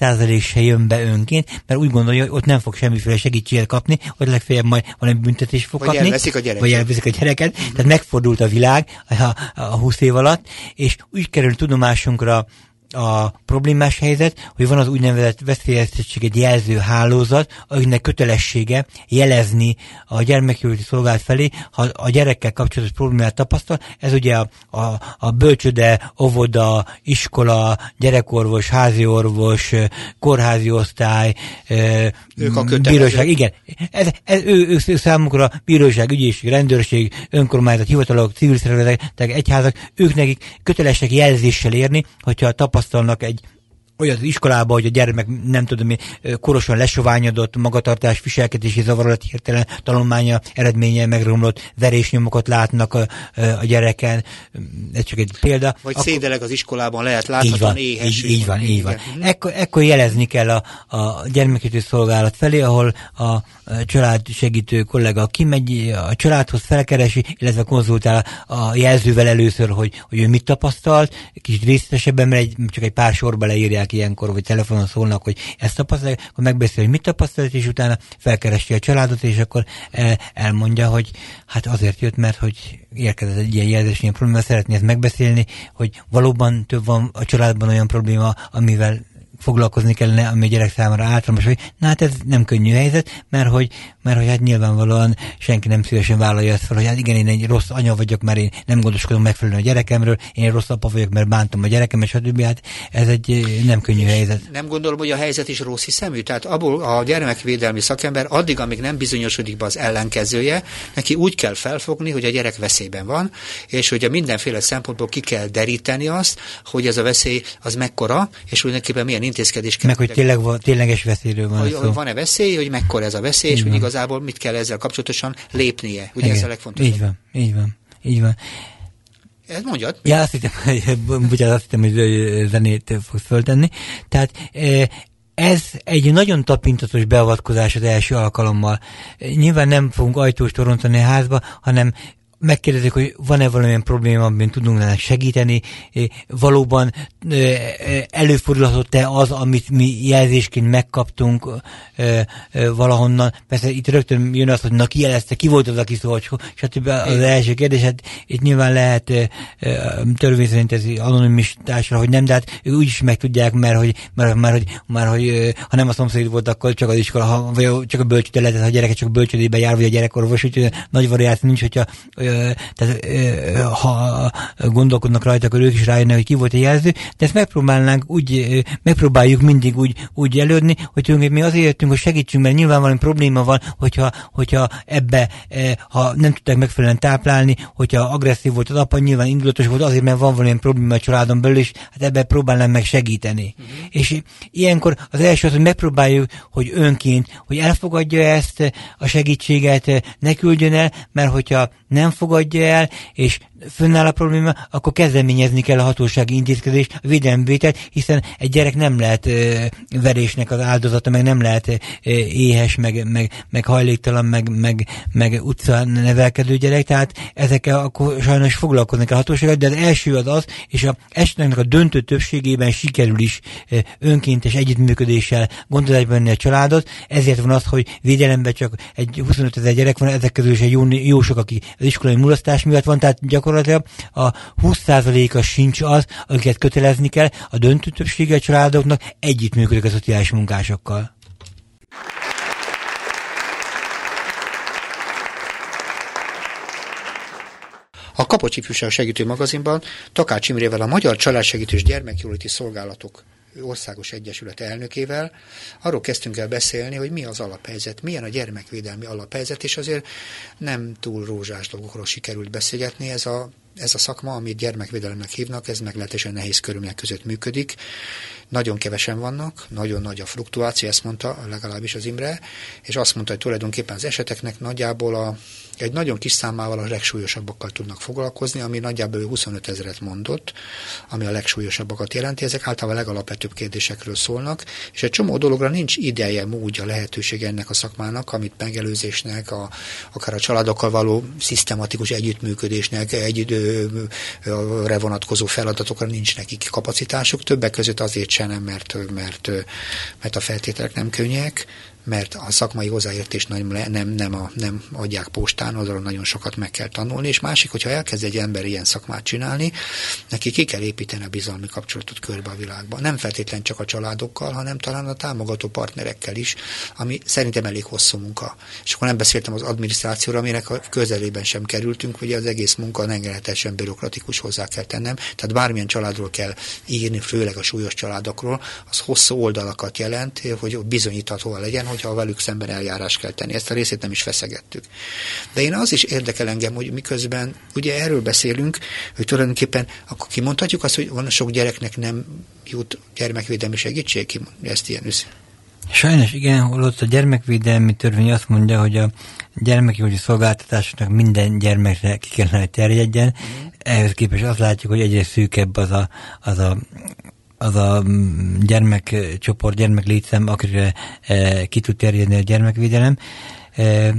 10% se jön be önként, mert úgy gondolja, hogy ott nem fog semmiféle segítséget kapni, hogy legfeljebb majd valami büntetés fog vagy kapni. Elveszik a gyereket. Vagy elveszik a gyereket. Mm-hmm. Tehát megfordult a világ a, a 20 év alatt, és úgy kerül tudomásunkra a problémás helyzet, hogy van az úgynevezett veszélyeztettség egy jelző hálózat, akinek kötelessége jelezni a gyermekjóléti szolgálat felé, ha a gyerekkel kapcsolatos problémát tapasztal. Ez ugye a, a, a bölcsöde, óvoda, iskola, gyerekorvos, házi orvos, kórházi osztály, ők a bíróság, igen. Ez, ez ő, ő, ő számukra bíróság, ügyészség, rendőrség, önkormányzat, hivatalok, civil szervezetek, egyházak, ők nekik kötelesek jelzéssel érni, hogyha tapasztalnak egy olyat iskolába, hogy a gyermek nem tudom, korosan lesoványodott, magatartás, viselkedési zavarolat hirtelen tanulmánya eredménye megromlott, verésnyomokat látnak a, a gyereken. Ez csak egy példa. Vagy akkor, szédeleg az iskolában lehet láthatóan éhes. Így, így van, így van. Ekkor, ekkor jelezni kell a, a gyermekítő szolgálat felé, ahol a család segítő kollega kimegy a családhoz, felkeresi, illetve konzultál a jelzővel először, hogy, hogy ő mit tapasztalt, kicsit részletesebben, mert egy, csak egy pár sorba leírják ilyenkor, vagy telefonon szólnak, hogy ezt tapasztalják, akkor megbeszél, hogy mit tapasztalt, és utána felkeresi a családot, és akkor el, elmondja, hogy hát azért jött, mert hogy érkezett egy ilyen jelzés, ilyen probléma, szeretné ezt megbeszélni, hogy valóban több van a családban olyan probléma, amivel foglalkozni kellene, ami a gyerek számára általános, hogy na hát ez nem könnyű helyzet, mert hogy, mert hogy hát nyilvánvalóan senki nem szívesen vállalja ezt fel, hogy hát igen, én egy rossz anya vagyok, mert én nem gondoskodom megfelelően a gyerekemről, én egy rossz apa vagyok, mert bántom a gyerekem, és stb. Hát ez egy eh, nem könnyű helyzet. Nem gondolom, hogy a helyzet is rossz hiszemű. Tehát abból a gyermekvédelmi szakember addig, amíg nem bizonyosodik be az ellenkezője, neki úgy kell felfogni, hogy a gyerek veszélyben van, és hogy a mindenféle szempontból ki kell deríteni azt, hogy ez a veszély az mekkora, és hogy neki milyen intézkedés kell. Meg, hogy tényleg van, tényleges veszélyről van hogy, szó. Van-e veszély, hogy mekkora ez a veszély, így és van. hogy igazából mit kell ezzel kapcsolatosan lépnie. Ugye Igen. ez a legfontosabb. Így van, így van, így van. Ez mondjad. Ja, azt hittem, hogy, azt hittem, hogy zenét fogsz föltenni. Tehát ez egy nagyon tapintatos beavatkozás az első alkalommal. Nyilván nem fogunk ajtós torontani a házba, hanem megkérdezik, hogy van-e valamilyen probléma, amiben tudunk ennek segíteni, valóban előfordulhatott-e az, amit mi jelzésként megkaptunk valahonnan. Persze itt rögtön jön az, hogy na ki jelezte, ki volt az, aki szólt, stb. az első kérdés, hát itt nyilván lehet törvény szerint ez anonimitásra, hogy nem, de hát úgy is meg tudják, mert hogy, mert, mert, hogy, mert, hogy ha nem a szomszéd volt, akkor csak az iskola, ha, vagy csak a bölcsőde lehet, ha a gyereke csak a bölcsődébe jár, vagy a gyerekorvos, úgyhogy nagy variáció nincs, hogyha tehát ha gondolkodnak rajta, akkor ők is rájönnek, hogy ki volt a jelző, de ezt megpróbálnánk úgy, megpróbáljuk mindig úgy, úgy előadni, hogy tulajdonképpen mi azért jöttünk, hogy segítsünk, mert nyilván valami probléma van, hogyha, hogyha ebbe, ha nem tudták megfelelően táplálni, hogyha agresszív volt az apa, nyilván indulatos volt azért, mert van valamilyen probléma a családon belül, és hát ebbe próbálnám meg segíteni. Uh-huh. És ilyenkor az első az, hogy megpróbáljuk, hogy önként, hogy elfogadja ezt a segítséget, ne küldjön el, mert hogyha nem fogadja el, és fönnáll a probléma, akkor kezdeményezni kell a hatósági intézkedést, a védelemvételt, hiszen egy gyerek nem lehet ö, verésnek az áldozata, meg nem lehet ö, éhes, meg, meg, meg hajléktalan, meg, meg, meg utca nevelkedő gyerek, tehát ezekkel akkor sajnos foglalkozni kell a hatósággal, de az első az az, és a eseteknek a döntő többségében sikerül is ö, önkéntes együttműködéssel gondozásban a családot, ezért van az, hogy védelemben csak egy 25 ezer gyerek van, ezek közül is egy jó, jó sok, aki az iskolai mulasztás miatt van, tehát gyakorlatilag gyakorlatilag a 20%-a sincs az, akiket kötelezni kell, a döntő többsége a családoknak együttműködik a szociális munkásokkal. A Kapocsi Fűság Segítő magazinban Takács Imrével a Magyar Családsegítő és Gyermekjóléti Szolgálatok Országos Egyesület elnökével arról kezdtünk el beszélni, hogy mi az alaphelyzet, milyen a gyermekvédelmi alaphelyzet, és azért nem túl rózsás dolgokról sikerült beszélgetni. Ez a, ez a szakma, amit gyermekvédelemnek hívnak, ez meglehetősen nehéz körülmények között működik. Nagyon kevesen vannak, nagyon nagy a fluktuáció, ezt mondta legalábbis az Imre, és azt mondta, hogy tulajdonképpen az eseteknek nagyjából a egy nagyon kis számával a legsúlyosabbakkal tudnak foglalkozni, ami nagyjából 25 ezeret mondott, ami a legsúlyosabbakat jelenti. Ezek általában legalapvetőbb kérdésekről szólnak, és egy csomó dologra nincs ideje, módja, lehetőség ennek a szakmának, amit megelőzésnek, a, akár a családokkal való szisztematikus együttműködésnek, egyidőre vonatkozó feladatokra nincs nekik kapacitásuk, többek között azért sem, mert, mert, mert a feltételek nem könnyek, mert a szakmai hozzáértést nem, nem, nem, a, nem adják postán, azról nagyon sokat meg kell tanulni, és másik, hogyha elkezd egy ember ilyen szakmát csinálni, neki ki kell építeni a bizalmi kapcsolatot körbe a világban. Nem feltétlen csak a családokkal, hanem talán a támogató partnerekkel is, ami szerintem elég hosszú munka. És akkor nem beszéltem az adminisztrációra, aminek a közelében sem kerültünk, hogy az egész munka rettenetesen bürokratikus hozzá kell tennem, tehát bármilyen családról kell írni, főleg a súlyos családokról, az hosszú oldalakat jelent, hogy bizonyítható legyen, hogyha velük szemben eljárás kell tenni. Ezt a részét nem is feszegettük. De én az is érdekel engem, hogy miközben ugye erről beszélünk, hogy tulajdonképpen akkor kimondhatjuk azt, hogy van sok gyereknek nem jut gyermekvédelmi segítség, ki ezt ilyen őszintén. Sajnos igen, holott a gyermekvédelmi törvény azt mondja, hogy a gyermekjogi szolgáltatásoknak minden gyermekre ki kellene terjedjen. Mm. Ehhez képest azt látjuk, hogy egyre szűkebb az a, az a az a gyermekcsoport, gyermeklétszem, akire e, ki tud terjedni a gyermekvédelem, e,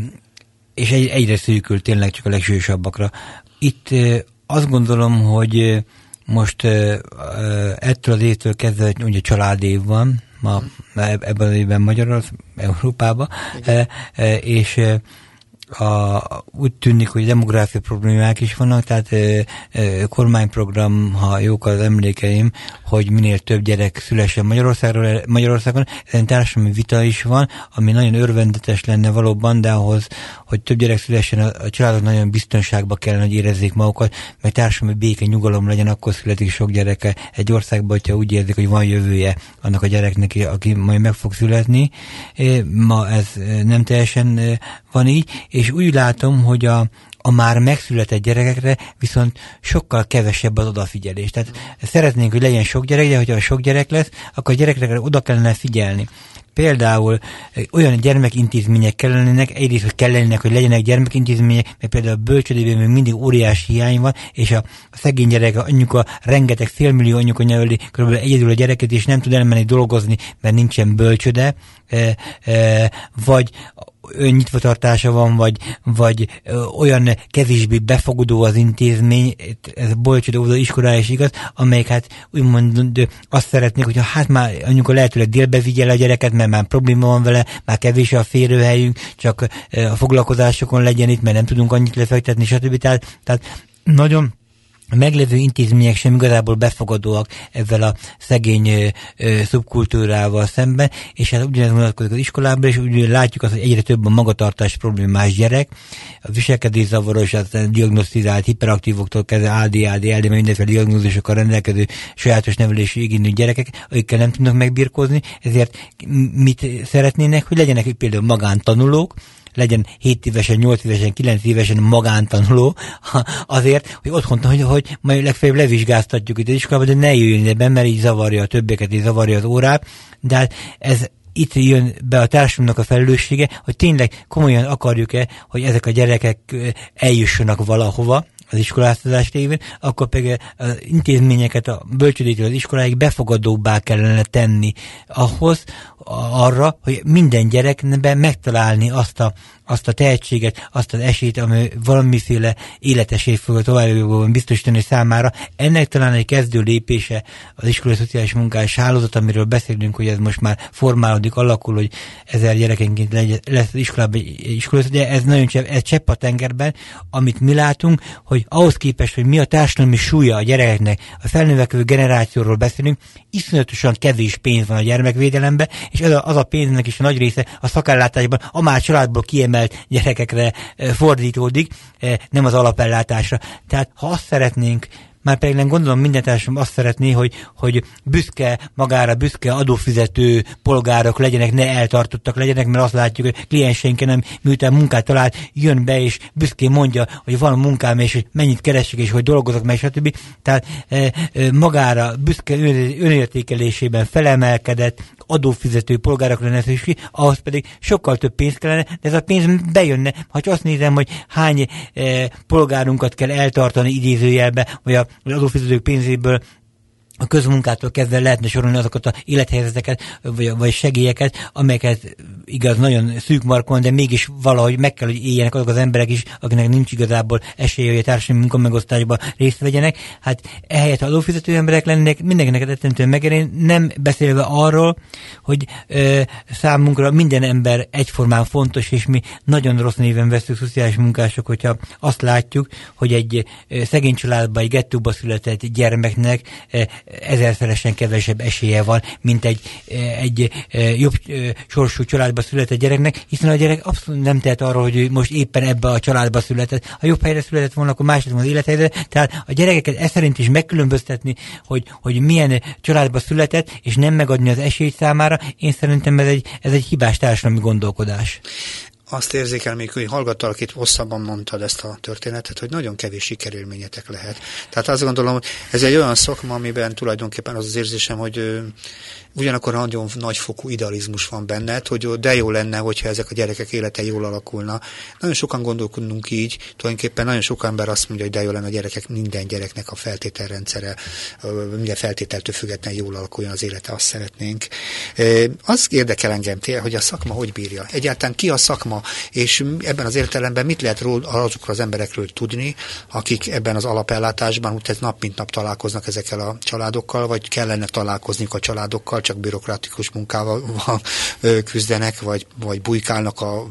és egy, egyre szűkül tényleg csak a legsősabbakra. Itt e, azt gondolom, hogy most e, ettől az évtől kezdve ugye családév van, ma ebben az évben Magyarország, Európában, e, e, és a, úgy tűnik, hogy demográfia problémák is vannak, tehát e, e, kormányprogram, ha jók az emlékeim, hogy minél több gyerek szülessen Magyarországról, Magyarországon. Ezen társadalmi vita is van, ami nagyon örvendetes lenne valóban, de ahhoz, hogy több gyerek szülessen, a, a családok nagyon biztonságba kellene, hogy érezzék magukat, mert társadalmi béke, nyugalom legyen, akkor születik sok gyereke egy országban, hogyha úgy érzik, hogy van jövője annak a gyereknek, aki majd meg fog születni. Ma ez nem teljesen van így, és úgy látom, hogy a, a már megszületett gyerekekre viszont sokkal kevesebb az odafigyelés. Tehát szeretnénk, hogy legyen sok gyerek, de hogyha sok gyerek lesz, akkor a gyerekekre oda kellene figyelni. Például olyan gyermekintézmények kellenének, egyrészt, hogy kellenének, hogy legyenek gyermekintézmények, mert például a bölcsödében még mindig óriási hiány van, és a szegény gyerek, anyuka, rengeteg félmillió anyuka neveli körülbelül egyedül a gyereket, és nem tud elmenni dolgozni, mert nincsen bölcsöde, vagy önnyitvatartása van, vagy, vagy olyan kevésbé befogadó az intézmény, ez a Bolcsodó iskolája is igaz, amelyik hát úgymond azt szeretnék, hogyha hát már anyuka lehetőleg délbe vigye a gyereket, mert már probléma van vele, már kevés a férőhelyünk, csak a foglalkozásokon legyen itt, mert nem tudunk annyit lefektetni, stb. Tehát, tehát nagyon a meglévő intézmények sem igazából befogadóak ezzel a szegény ö, szubkultúrával szemben, és hát ugyanez vonatkozik az iskolában, és úgy látjuk azt, hogy egyre több a magatartás problémás gyerek, a viselkedés zavaros, a diagnosztizált hiperaktívoktól kezdve ADHD, LD, mindenféle diagnózisokkal rendelkező sajátos nevelési igényű gyerekek, akikkel nem tudnak megbirkózni, ezért mit szeretnének, hogy legyenek például magántanulók, legyen 7 évesen, 8 évesen, 9 évesen magántanuló, azért, hogy otthon, hogy, hogy majd legfeljebb levizsgáztatjuk itt az iskolában, de ne jöjjön ebben, mert így zavarja a többeket, így zavarja az órát, de hát ez itt jön be a társadalomnak a felelőssége, hogy tényleg komolyan akarjuk-e, hogy ezek a gyerekek eljussanak valahova, az iskoláztatás révén, akkor pedig az intézményeket a bölcsödétől az iskoláig befogadóbbá kellene tenni ahhoz, arra, hogy minden gyerekben megtalálni azt a azt a tehetséget, azt az esélyt, ami valamiféle életesélyt fog továbbjövőben biztosítani számára. Ennek talán egy kezdő lépése az iskolai szociális munkás hálózat, amiről beszélünk, hogy ez most már formálódik, alakul, hogy ezer gyerekenként lesz iskolában iskola, de ez nagyon csepp, ez csepp a tengerben, amit mi látunk, hogy ahhoz képest, hogy mi a társadalmi súlya a gyerekeknek, a felnövekvő generációról beszélünk, iszonyatosan kevés pénz van a gyermekvédelemben, és ez a, az a pénznek is a nagy része a szakellátásban, a már családból kiemel kiemelt gyerekekre fordítódik, nem az alapellátásra. Tehát ha azt szeretnénk, már pedig nem gondolom minden társadalom azt szeretné, hogy, hogy büszke magára, büszke adófizető polgárok legyenek, ne eltartottak legyenek, mert azt látjuk, hogy klienseink nem, miután munkát talált, jön be és büszkén mondja, hogy van munkám, és hogy mennyit keresek, és hogy dolgozok meg, stb. Tehát e, magára büszke önértékelésében felemelkedett, adófizető polgárok lenne szükség, ahhoz pedig sokkal több pénz kellene, de ez a pénz bejönne. Ha azt nézem, hogy hány e, polgárunkat kell eltartani idézőjelbe, vagy a az adófizetők pénzéből a közmunkától kezdve lehetne sorolni azokat a élethelyzeteket, vagy, vagy segélyeket, amelyeket igaz, nagyon szűk markon, de mégis valahogy meg kell, hogy éljenek azok az emberek is, akiknek nincs igazából esélye, hogy a társadalmi munkamegosztásban részt vegyenek. Hát ehelyett adófizető emberek lennének, mindenkinek rettentően megérni, nem beszélve arról, hogy ö, számunkra minden ember egyformán fontos, és mi nagyon rossz néven veszünk szociális munkások, hogyha azt látjuk, hogy egy szegény családban, egy gettóba született gyermeknek ezerszeresen kevesebb esélye van, mint egy, egy jobb sorsú családba született gyereknek, hiszen a gyerek abszolút nem tehet arról, hogy most éppen ebbe a családba született. Ha jobb helyre született volna, akkor más az élethelyzet. Tehát a gyerekeket e szerint is megkülönböztetni, hogy, hogy milyen családba született, és nem megadni az esélyt számára, én szerintem ez egy, ez egy hibás társadalmi gondolkodás azt érzékel még, hogy hallgattalak itt hosszabban mondtad ezt a történetet, hogy nagyon kevés sikerélményetek lehet. Tehát azt gondolom, hogy ez egy olyan szakma, amiben tulajdonképpen az az érzésem, hogy ugyanakkor nagyon nagyfokú idealizmus van benned, hogy de jó lenne, hogyha ezek a gyerekek élete jól alakulna. Nagyon sokan gondolkodunk így, tulajdonképpen nagyon sok ember azt mondja, hogy de jó lenne a gyerekek, minden gyereknek a feltételrendszere, minden feltételtől függetlenül jól alakuljon az élete, azt szeretnénk. Az érdekel engem, hogy a szakma hogy bírja. Egyáltalán ki a szakma, és ebben az értelemben mit lehet róla azokról az emberekről tudni, akik ebben az alapellátásban, úgy nap mint nap találkoznak ezekkel a családokkal, vagy kellene találkozniuk a családokkal, csak bürokratikus munkával küzdenek, vagy, vagy bujkálnak a,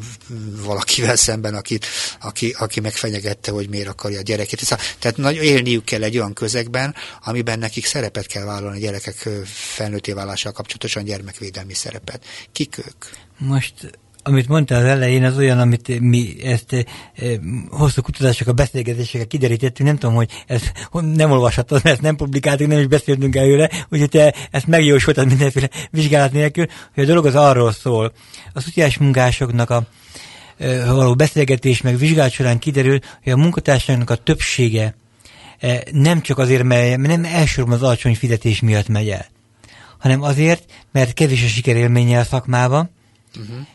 valakivel szemben, akit, aki, aki megfenyegette, hogy miért akarja a gyerekét. Szóval, tehát nagy, élniük kell egy olyan közegben, amiben nekik szerepet kell vállalni a gyerekek felnőtté válással kapcsolatosan gyermekvédelmi szerepet. Kik ők? Most amit mondta az elején, az olyan, amit mi ezt e, hosszú kutatások, a beszélgetésekkel kiderítettünk, nem tudom, hogy ez nem olvashatod, mert ezt nem publikáltuk, nem is beszéltünk előre, úgyhogy te ezt megjósoltad mindenféle vizsgálat nélkül, hogy a dolog az arról szól. A szociális munkásoknak a e, való beszélgetés meg vizsgálat során kiderül, hogy a munkatársaknak a többsége e, nem csak azért, mert nem elsősorban az alacsony fizetés miatt megy el, hanem azért, mert kevés a sikerélménye a szakmába, uh-huh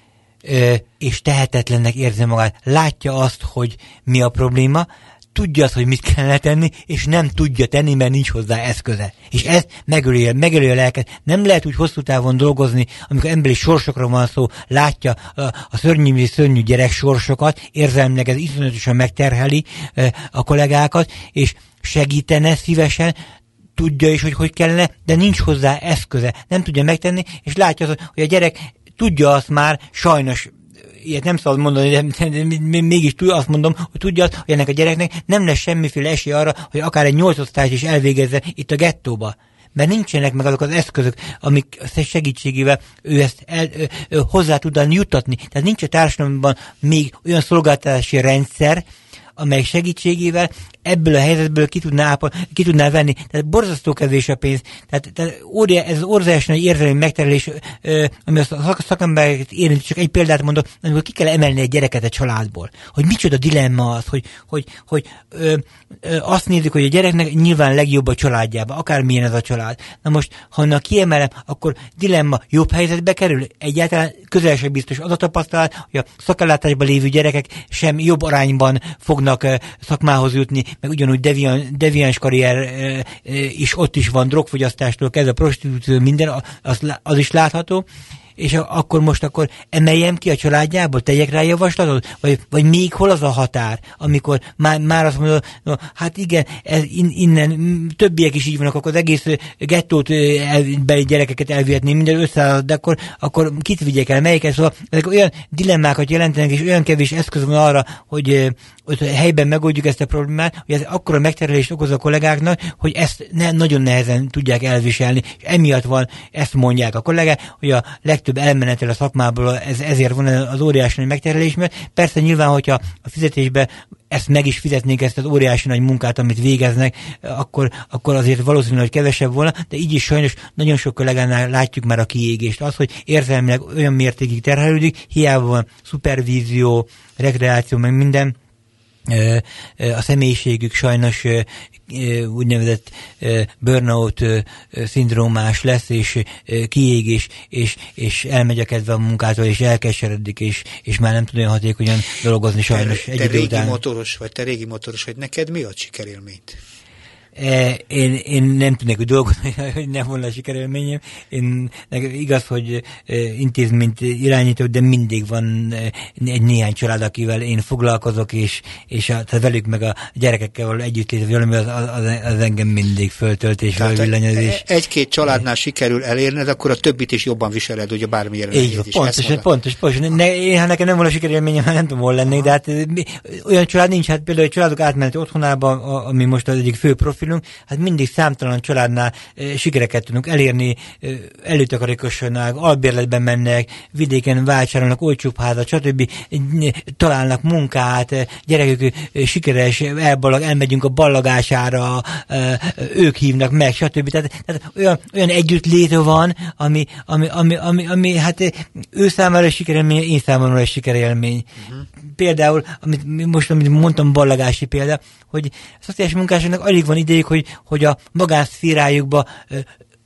és tehetetlennek érzi magát. Látja azt, hogy mi a probléma, tudja azt, hogy mit kellene tenni, és nem tudja tenni, mert nincs hozzá eszköze. És ez megöli, megöli a lelket. Nem lehet úgy hosszú távon dolgozni, amikor emberi sorsokra van szó, látja a, a szörnyű, szörnyű gyerek sorsokat, érzelmileg ez iszonyatosan megterheli a kollégákat, és segítene szívesen, tudja is, hogy hogy kellene, de nincs hozzá eszköze, nem tudja megtenni, és látja, az, hogy a gyerek tudja azt már, sajnos ilyet nem szabad mondani, de, de mégis tudja, azt mondom, hogy tudja azt, hogy ennek a gyereknek nem lesz semmiféle esély arra, hogy akár egy nyolcosztályt is elvégezze itt a gettóba. Mert nincsenek meg azok az eszközök, amik segítségével ő ezt el, ö, hozzá tudna juttatni. Tehát nincs a társadalomban még olyan szolgáltatási rendszer, amely segítségével ebből a helyzetből ki tudná, ki tudná venni. Tehát borzasztó kevés a pénz. Tehát, tehát óriá, ez az óriási nagy érzelmi megterelés, ö, ami a szak, szakembereket érinti, csak egy példát mondok, amikor ki kell emelni egy gyereket a családból. Hogy micsoda dilemma az, hogy, hogy, hogy ö, ö, azt nézzük, hogy a gyereknek nyilván legjobb a családjába, akármilyen ez a család. Na most, ha onnan kiemelem, akkor dilemma jobb helyzetbe kerül. Egyáltalán közel sem biztos az a tapasztalat, hogy a szakellátásban lévő gyerekek sem jobb arányban fognak szakmához jutni, meg ugyanúgy devian, deviáns karrier is ott is van, drogfogyasztástól kezdve prostitúció, minden, az, az is látható, és akkor most akkor emeljem ki a családjából, tegyek rá javaslatot? Vagy, vagy még hol az a határ, amikor már, már azt mondod, no, hát igen, ez in, innen többiek is így vannak, akkor az egész gettót elbeli gyerekeket elvihetni, minden összeáll, de akkor, akkor kit vigyek el, melyiket, szóval ezek olyan dilemmákat jelentenek, és olyan kevés eszköz van arra, hogy, hogy helyben megoldjuk ezt a problémát, hogy ez akkora megterelést okoz a kollégáknak, hogy ezt ne, nagyon nehezen tudják elviselni, és emiatt van, ezt mondják a kollégák, hogy a legtöbb elmenetel a szakmából, ez, ezért van az óriási nagy megterelés, mert persze nyilván, hogyha a fizetésbe ezt meg is fizetnék, ezt az óriási nagy munkát, amit végeznek, akkor, akkor azért valószínűleg hogy kevesebb volna, de így is sajnos nagyon sok kollégánál látjuk már a kiégést. Az, hogy érzelmileg olyan mértékig terhelődik, hiába van szupervízió, rekreáció, meg minden, a személyiségük sajnos úgynevezett burnout szindrómás lesz, és kiégés, és, és elmegy a kedve a munkától, és elkeseredik, és, és már nem tud olyan hatékonyan dolgozni sajnos. Te, te régi után. motoros vagy, te régi motoros vagy, neked mi a sikerélményt? E, én, én nem tudnék dolgozni, hogy nem volna sikerélményem. Én, igaz, hogy e, intézményt irányító, de mindig van e, egy néhány család, akivel én foglalkozok, és, és a, tehát velük meg a gyerekekkel együtt létezik, valami az, az, az engem mindig föltölt és fölvillanyozés. Egy-két családnál sikerül elérned, akkor a többit is jobban viseled, ugye bármilyen Így pontos, pontos, pontos, pontos. Ne, én, ha nekem nem volna sikerélményem, nem tudom, hol lennék, de hát olyan család nincs, hát például egy családok átmeneti otthonában, ami most az egyik fő profil, becsülünk, hát mindig számtalan családnál sikereket tudunk elérni, e, előtakarékosodnak, albérletben mennek, vidéken váltságolnak, olcsóbb házat, stb. találnak munkát, gyerekek sikeres, elballag, elmegyünk a ballagására, ők hívnak meg, stb. Tehát, tehát olyan, olyan együttlét van, ami, ami, ami, ami, ami hát ő számára sikerélmény, én számomra is sikerélmény. Uh-huh. Például, amit most amit mondtam, ballagási példa, hogy a szociális munkásoknak alig van idejük, hogy, hogy a magánszférájukba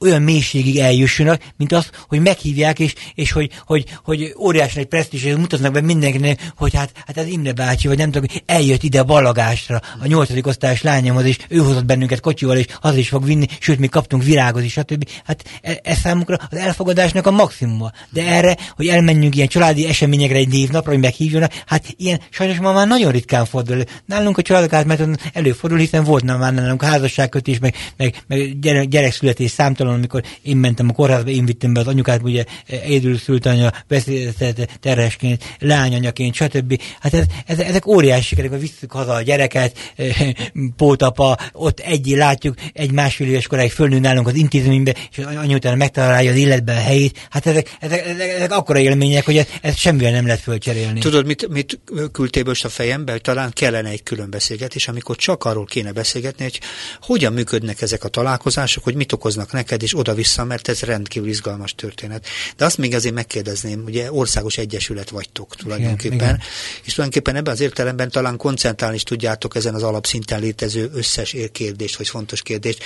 olyan mélységig eljussanak, mint az, hogy meghívják, és, és hogy, hogy, hogy óriási nagy presztis, és mutatnak be mindenkinek, hogy hát, hát az Imre bácsi, vagy nem tudom, eljött ide a ballagásra, a nyolcadik osztályos lányomhoz, és ő hozott bennünket kocsival, és az is fog vinni, sőt, mi kaptunk virágot is, stb. Hát ez e számukra az elfogadásnak a maximuma. De erre, hogy elmenjünk ilyen családi eseményekre egy névnapra, hogy meghívjanak, hát ilyen sajnos ma már nagyon ritkán fordul. Nálunk a családok átmeneten előfordul, hiszen volt már nálunk házasságkötés, meg, meg, meg gyerek, gyerekszületés számtalan otthon, amikor én mentem a kórházba, én vittem be az anyukát, ugye egyedül szült anya, veszélyeztetett terhesként, lányanyaként, stb. Hát ez, ez, ezek óriási sikerek, hogy visszük haza a gyereket, pótapa, ott egy látjuk, egy másfél éves koráig fölnő nálunk az intézménybe, és az anya utána megtalálja az életben a helyét. Hát ezek, ezek, ezek, ezek akkora élmények, hogy ez, ez semmivel nem lehet fölcserélni. Tudod, mit, mit küldtél most a fejembe, talán kellene egy külön beszélgetés, amikor csak arról kéne beszélgetni, hogy hogyan működnek ezek a találkozások, hogy mit okoznak neked, és oda-vissza, mert ez rendkívül izgalmas történet. De azt még azért megkérdezném, ugye országos egyesület vagytok tulajdonképpen, igen, igen. és tulajdonképpen ebben az értelemben talán koncentrálni is tudjátok ezen az alapszinten létező összes kérdést, vagy fontos kérdést.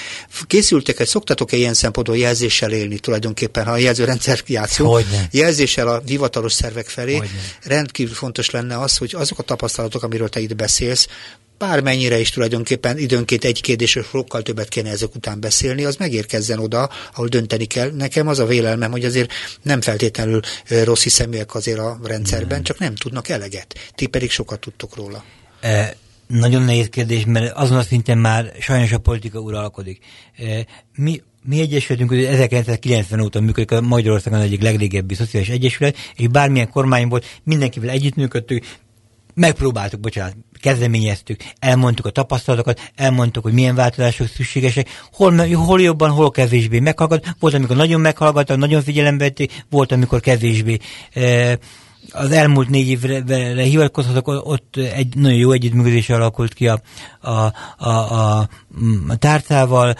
Készültek-e, szoktatok-e ilyen szempontból jelzéssel élni tulajdonképpen, ha a jelzőrendszer játszunk, jelzéssel a hivatalos szervek felé, Hogyne. rendkívül fontos lenne az, hogy azok a tapasztalatok, amiről te itt beszélsz, bármennyire is tulajdonképpen időnként egy kérdésről sokkal többet kéne ezek után beszélni, az megérkezzen oda, ahol dönteni kell. Nekem az a vélelmem, hogy azért nem feltétlenül rossz hiszeműek azért a rendszerben, csak nem tudnak eleget. Ti pedig sokat tudtok róla. E, nagyon nehéz kérdés, mert azon a szinten már sajnos a politika uralkodik. E, mi mi egyesületünk, hogy 1990 óta működik a Magyarországon egyik legrégebbi szociális egyesület, és bármilyen kormány volt, mindenkivel együttműködtünk, megpróbáltuk, bocsánat, kezdeményeztük, elmondtuk a tapasztalatokat, elmondtuk, hogy milyen változások szükségesek, hol, hol jobban, hol kevésbé meghallgat. Volt, amikor nagyon meghallgattak, nagyon figyelembe vették, volt, amikor kevésbé. Az elmúlt négy évre hivatkozhatok, ott egy nagyon jó együttműködés alakult ki a, a, a, a tárcával,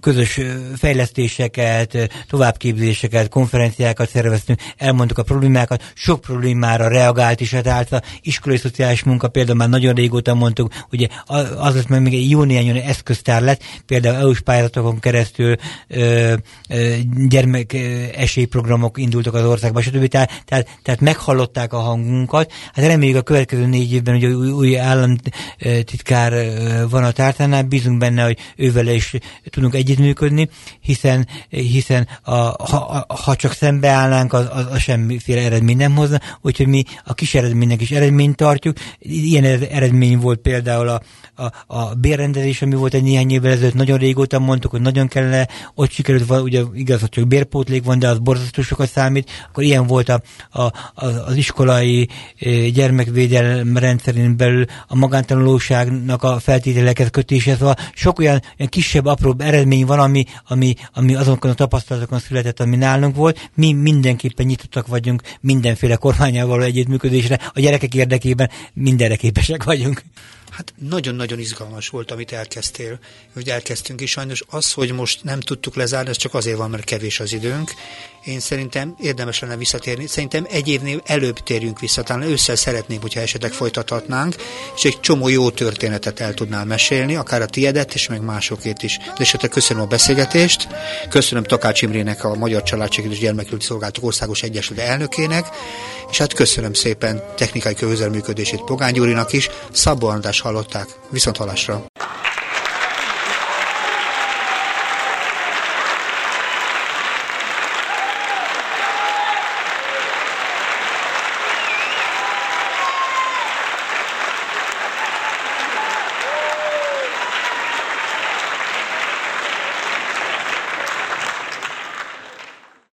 közös fejlesztéseket, továbbképzéseket, konferenciákat szerveztünk, elmondtuk a problémákat, sok problémára reagált is a tárca, iskolai szociális munka például már nagyon régóta mondtuk, ugye az lett meg még egy jó néhány eszköztár lett, például EU-s pályázatokon keresztül gyermek esélyprogramok indultak az országban, stb. Tehát, tehát tehát, meghallották a hangunkat. Hát reméljük a következő négy évben, hogy új, államtitkár van a tártánál, bízunk benne, hogy ővele is tudunk együttműködni, hiszen, hiszen a, ha, ha csak szembeállnánk, az, az, az semmiféle eredmény nem hozna, úgyhogy mi a kis eredménynek is eredményt tartjuk. Ilyen eredmény volt például a, a, a bérrendezés, ami volt egy néhány évvel ezelőtt, nagyon régóta mondtuk, hogy nagyon kellene, ott sikerült, ugye igaz, hogy csak bérpótlék van, de az borzasztó sokat számít, akkor ilyen volt a, a, az iskolai gyermekvédelem rendszerén belül a magántanulóságnak a feltételeket kötése, szóval sok olyan, olyan kisebb, apróbb eredmény van, ami, ami, ami azokon a tapasztalatokon született, ami nálunk volt. Mi mindenképpen nyitottak vagyunk mindenféle kormányával együttműködésre, a gyerekek érdekében mindenre képesek vagyunk. Hát nagyon-nagyon izgalmas volt, amit elkezdtél, hogy elkezdtünk is. Sajnos az, hogy most nem tudtuk lezárni, ez csak azért van, mert kevés az időnk. Én szerintem érdemes lenne visszatérni. Szerintem egy évnél előbb térjünk vissza, talán ősszel szeretném, hogyha esetleg folytathatnánk, és egy csomó jó történetet el tudnál mesélni, akár a tiedet, és meg másokét is. De esetleg köszönöm a beszélgetést, köszönöm Takács Imrének, a Magyar Családségét és Gyermekült Szolgálatok Országos Egyesület elnökének, és hát köszönöm szépen technikai közelműködését Pogány Gyurinak is, Szabó András hallották. Viszont halásra!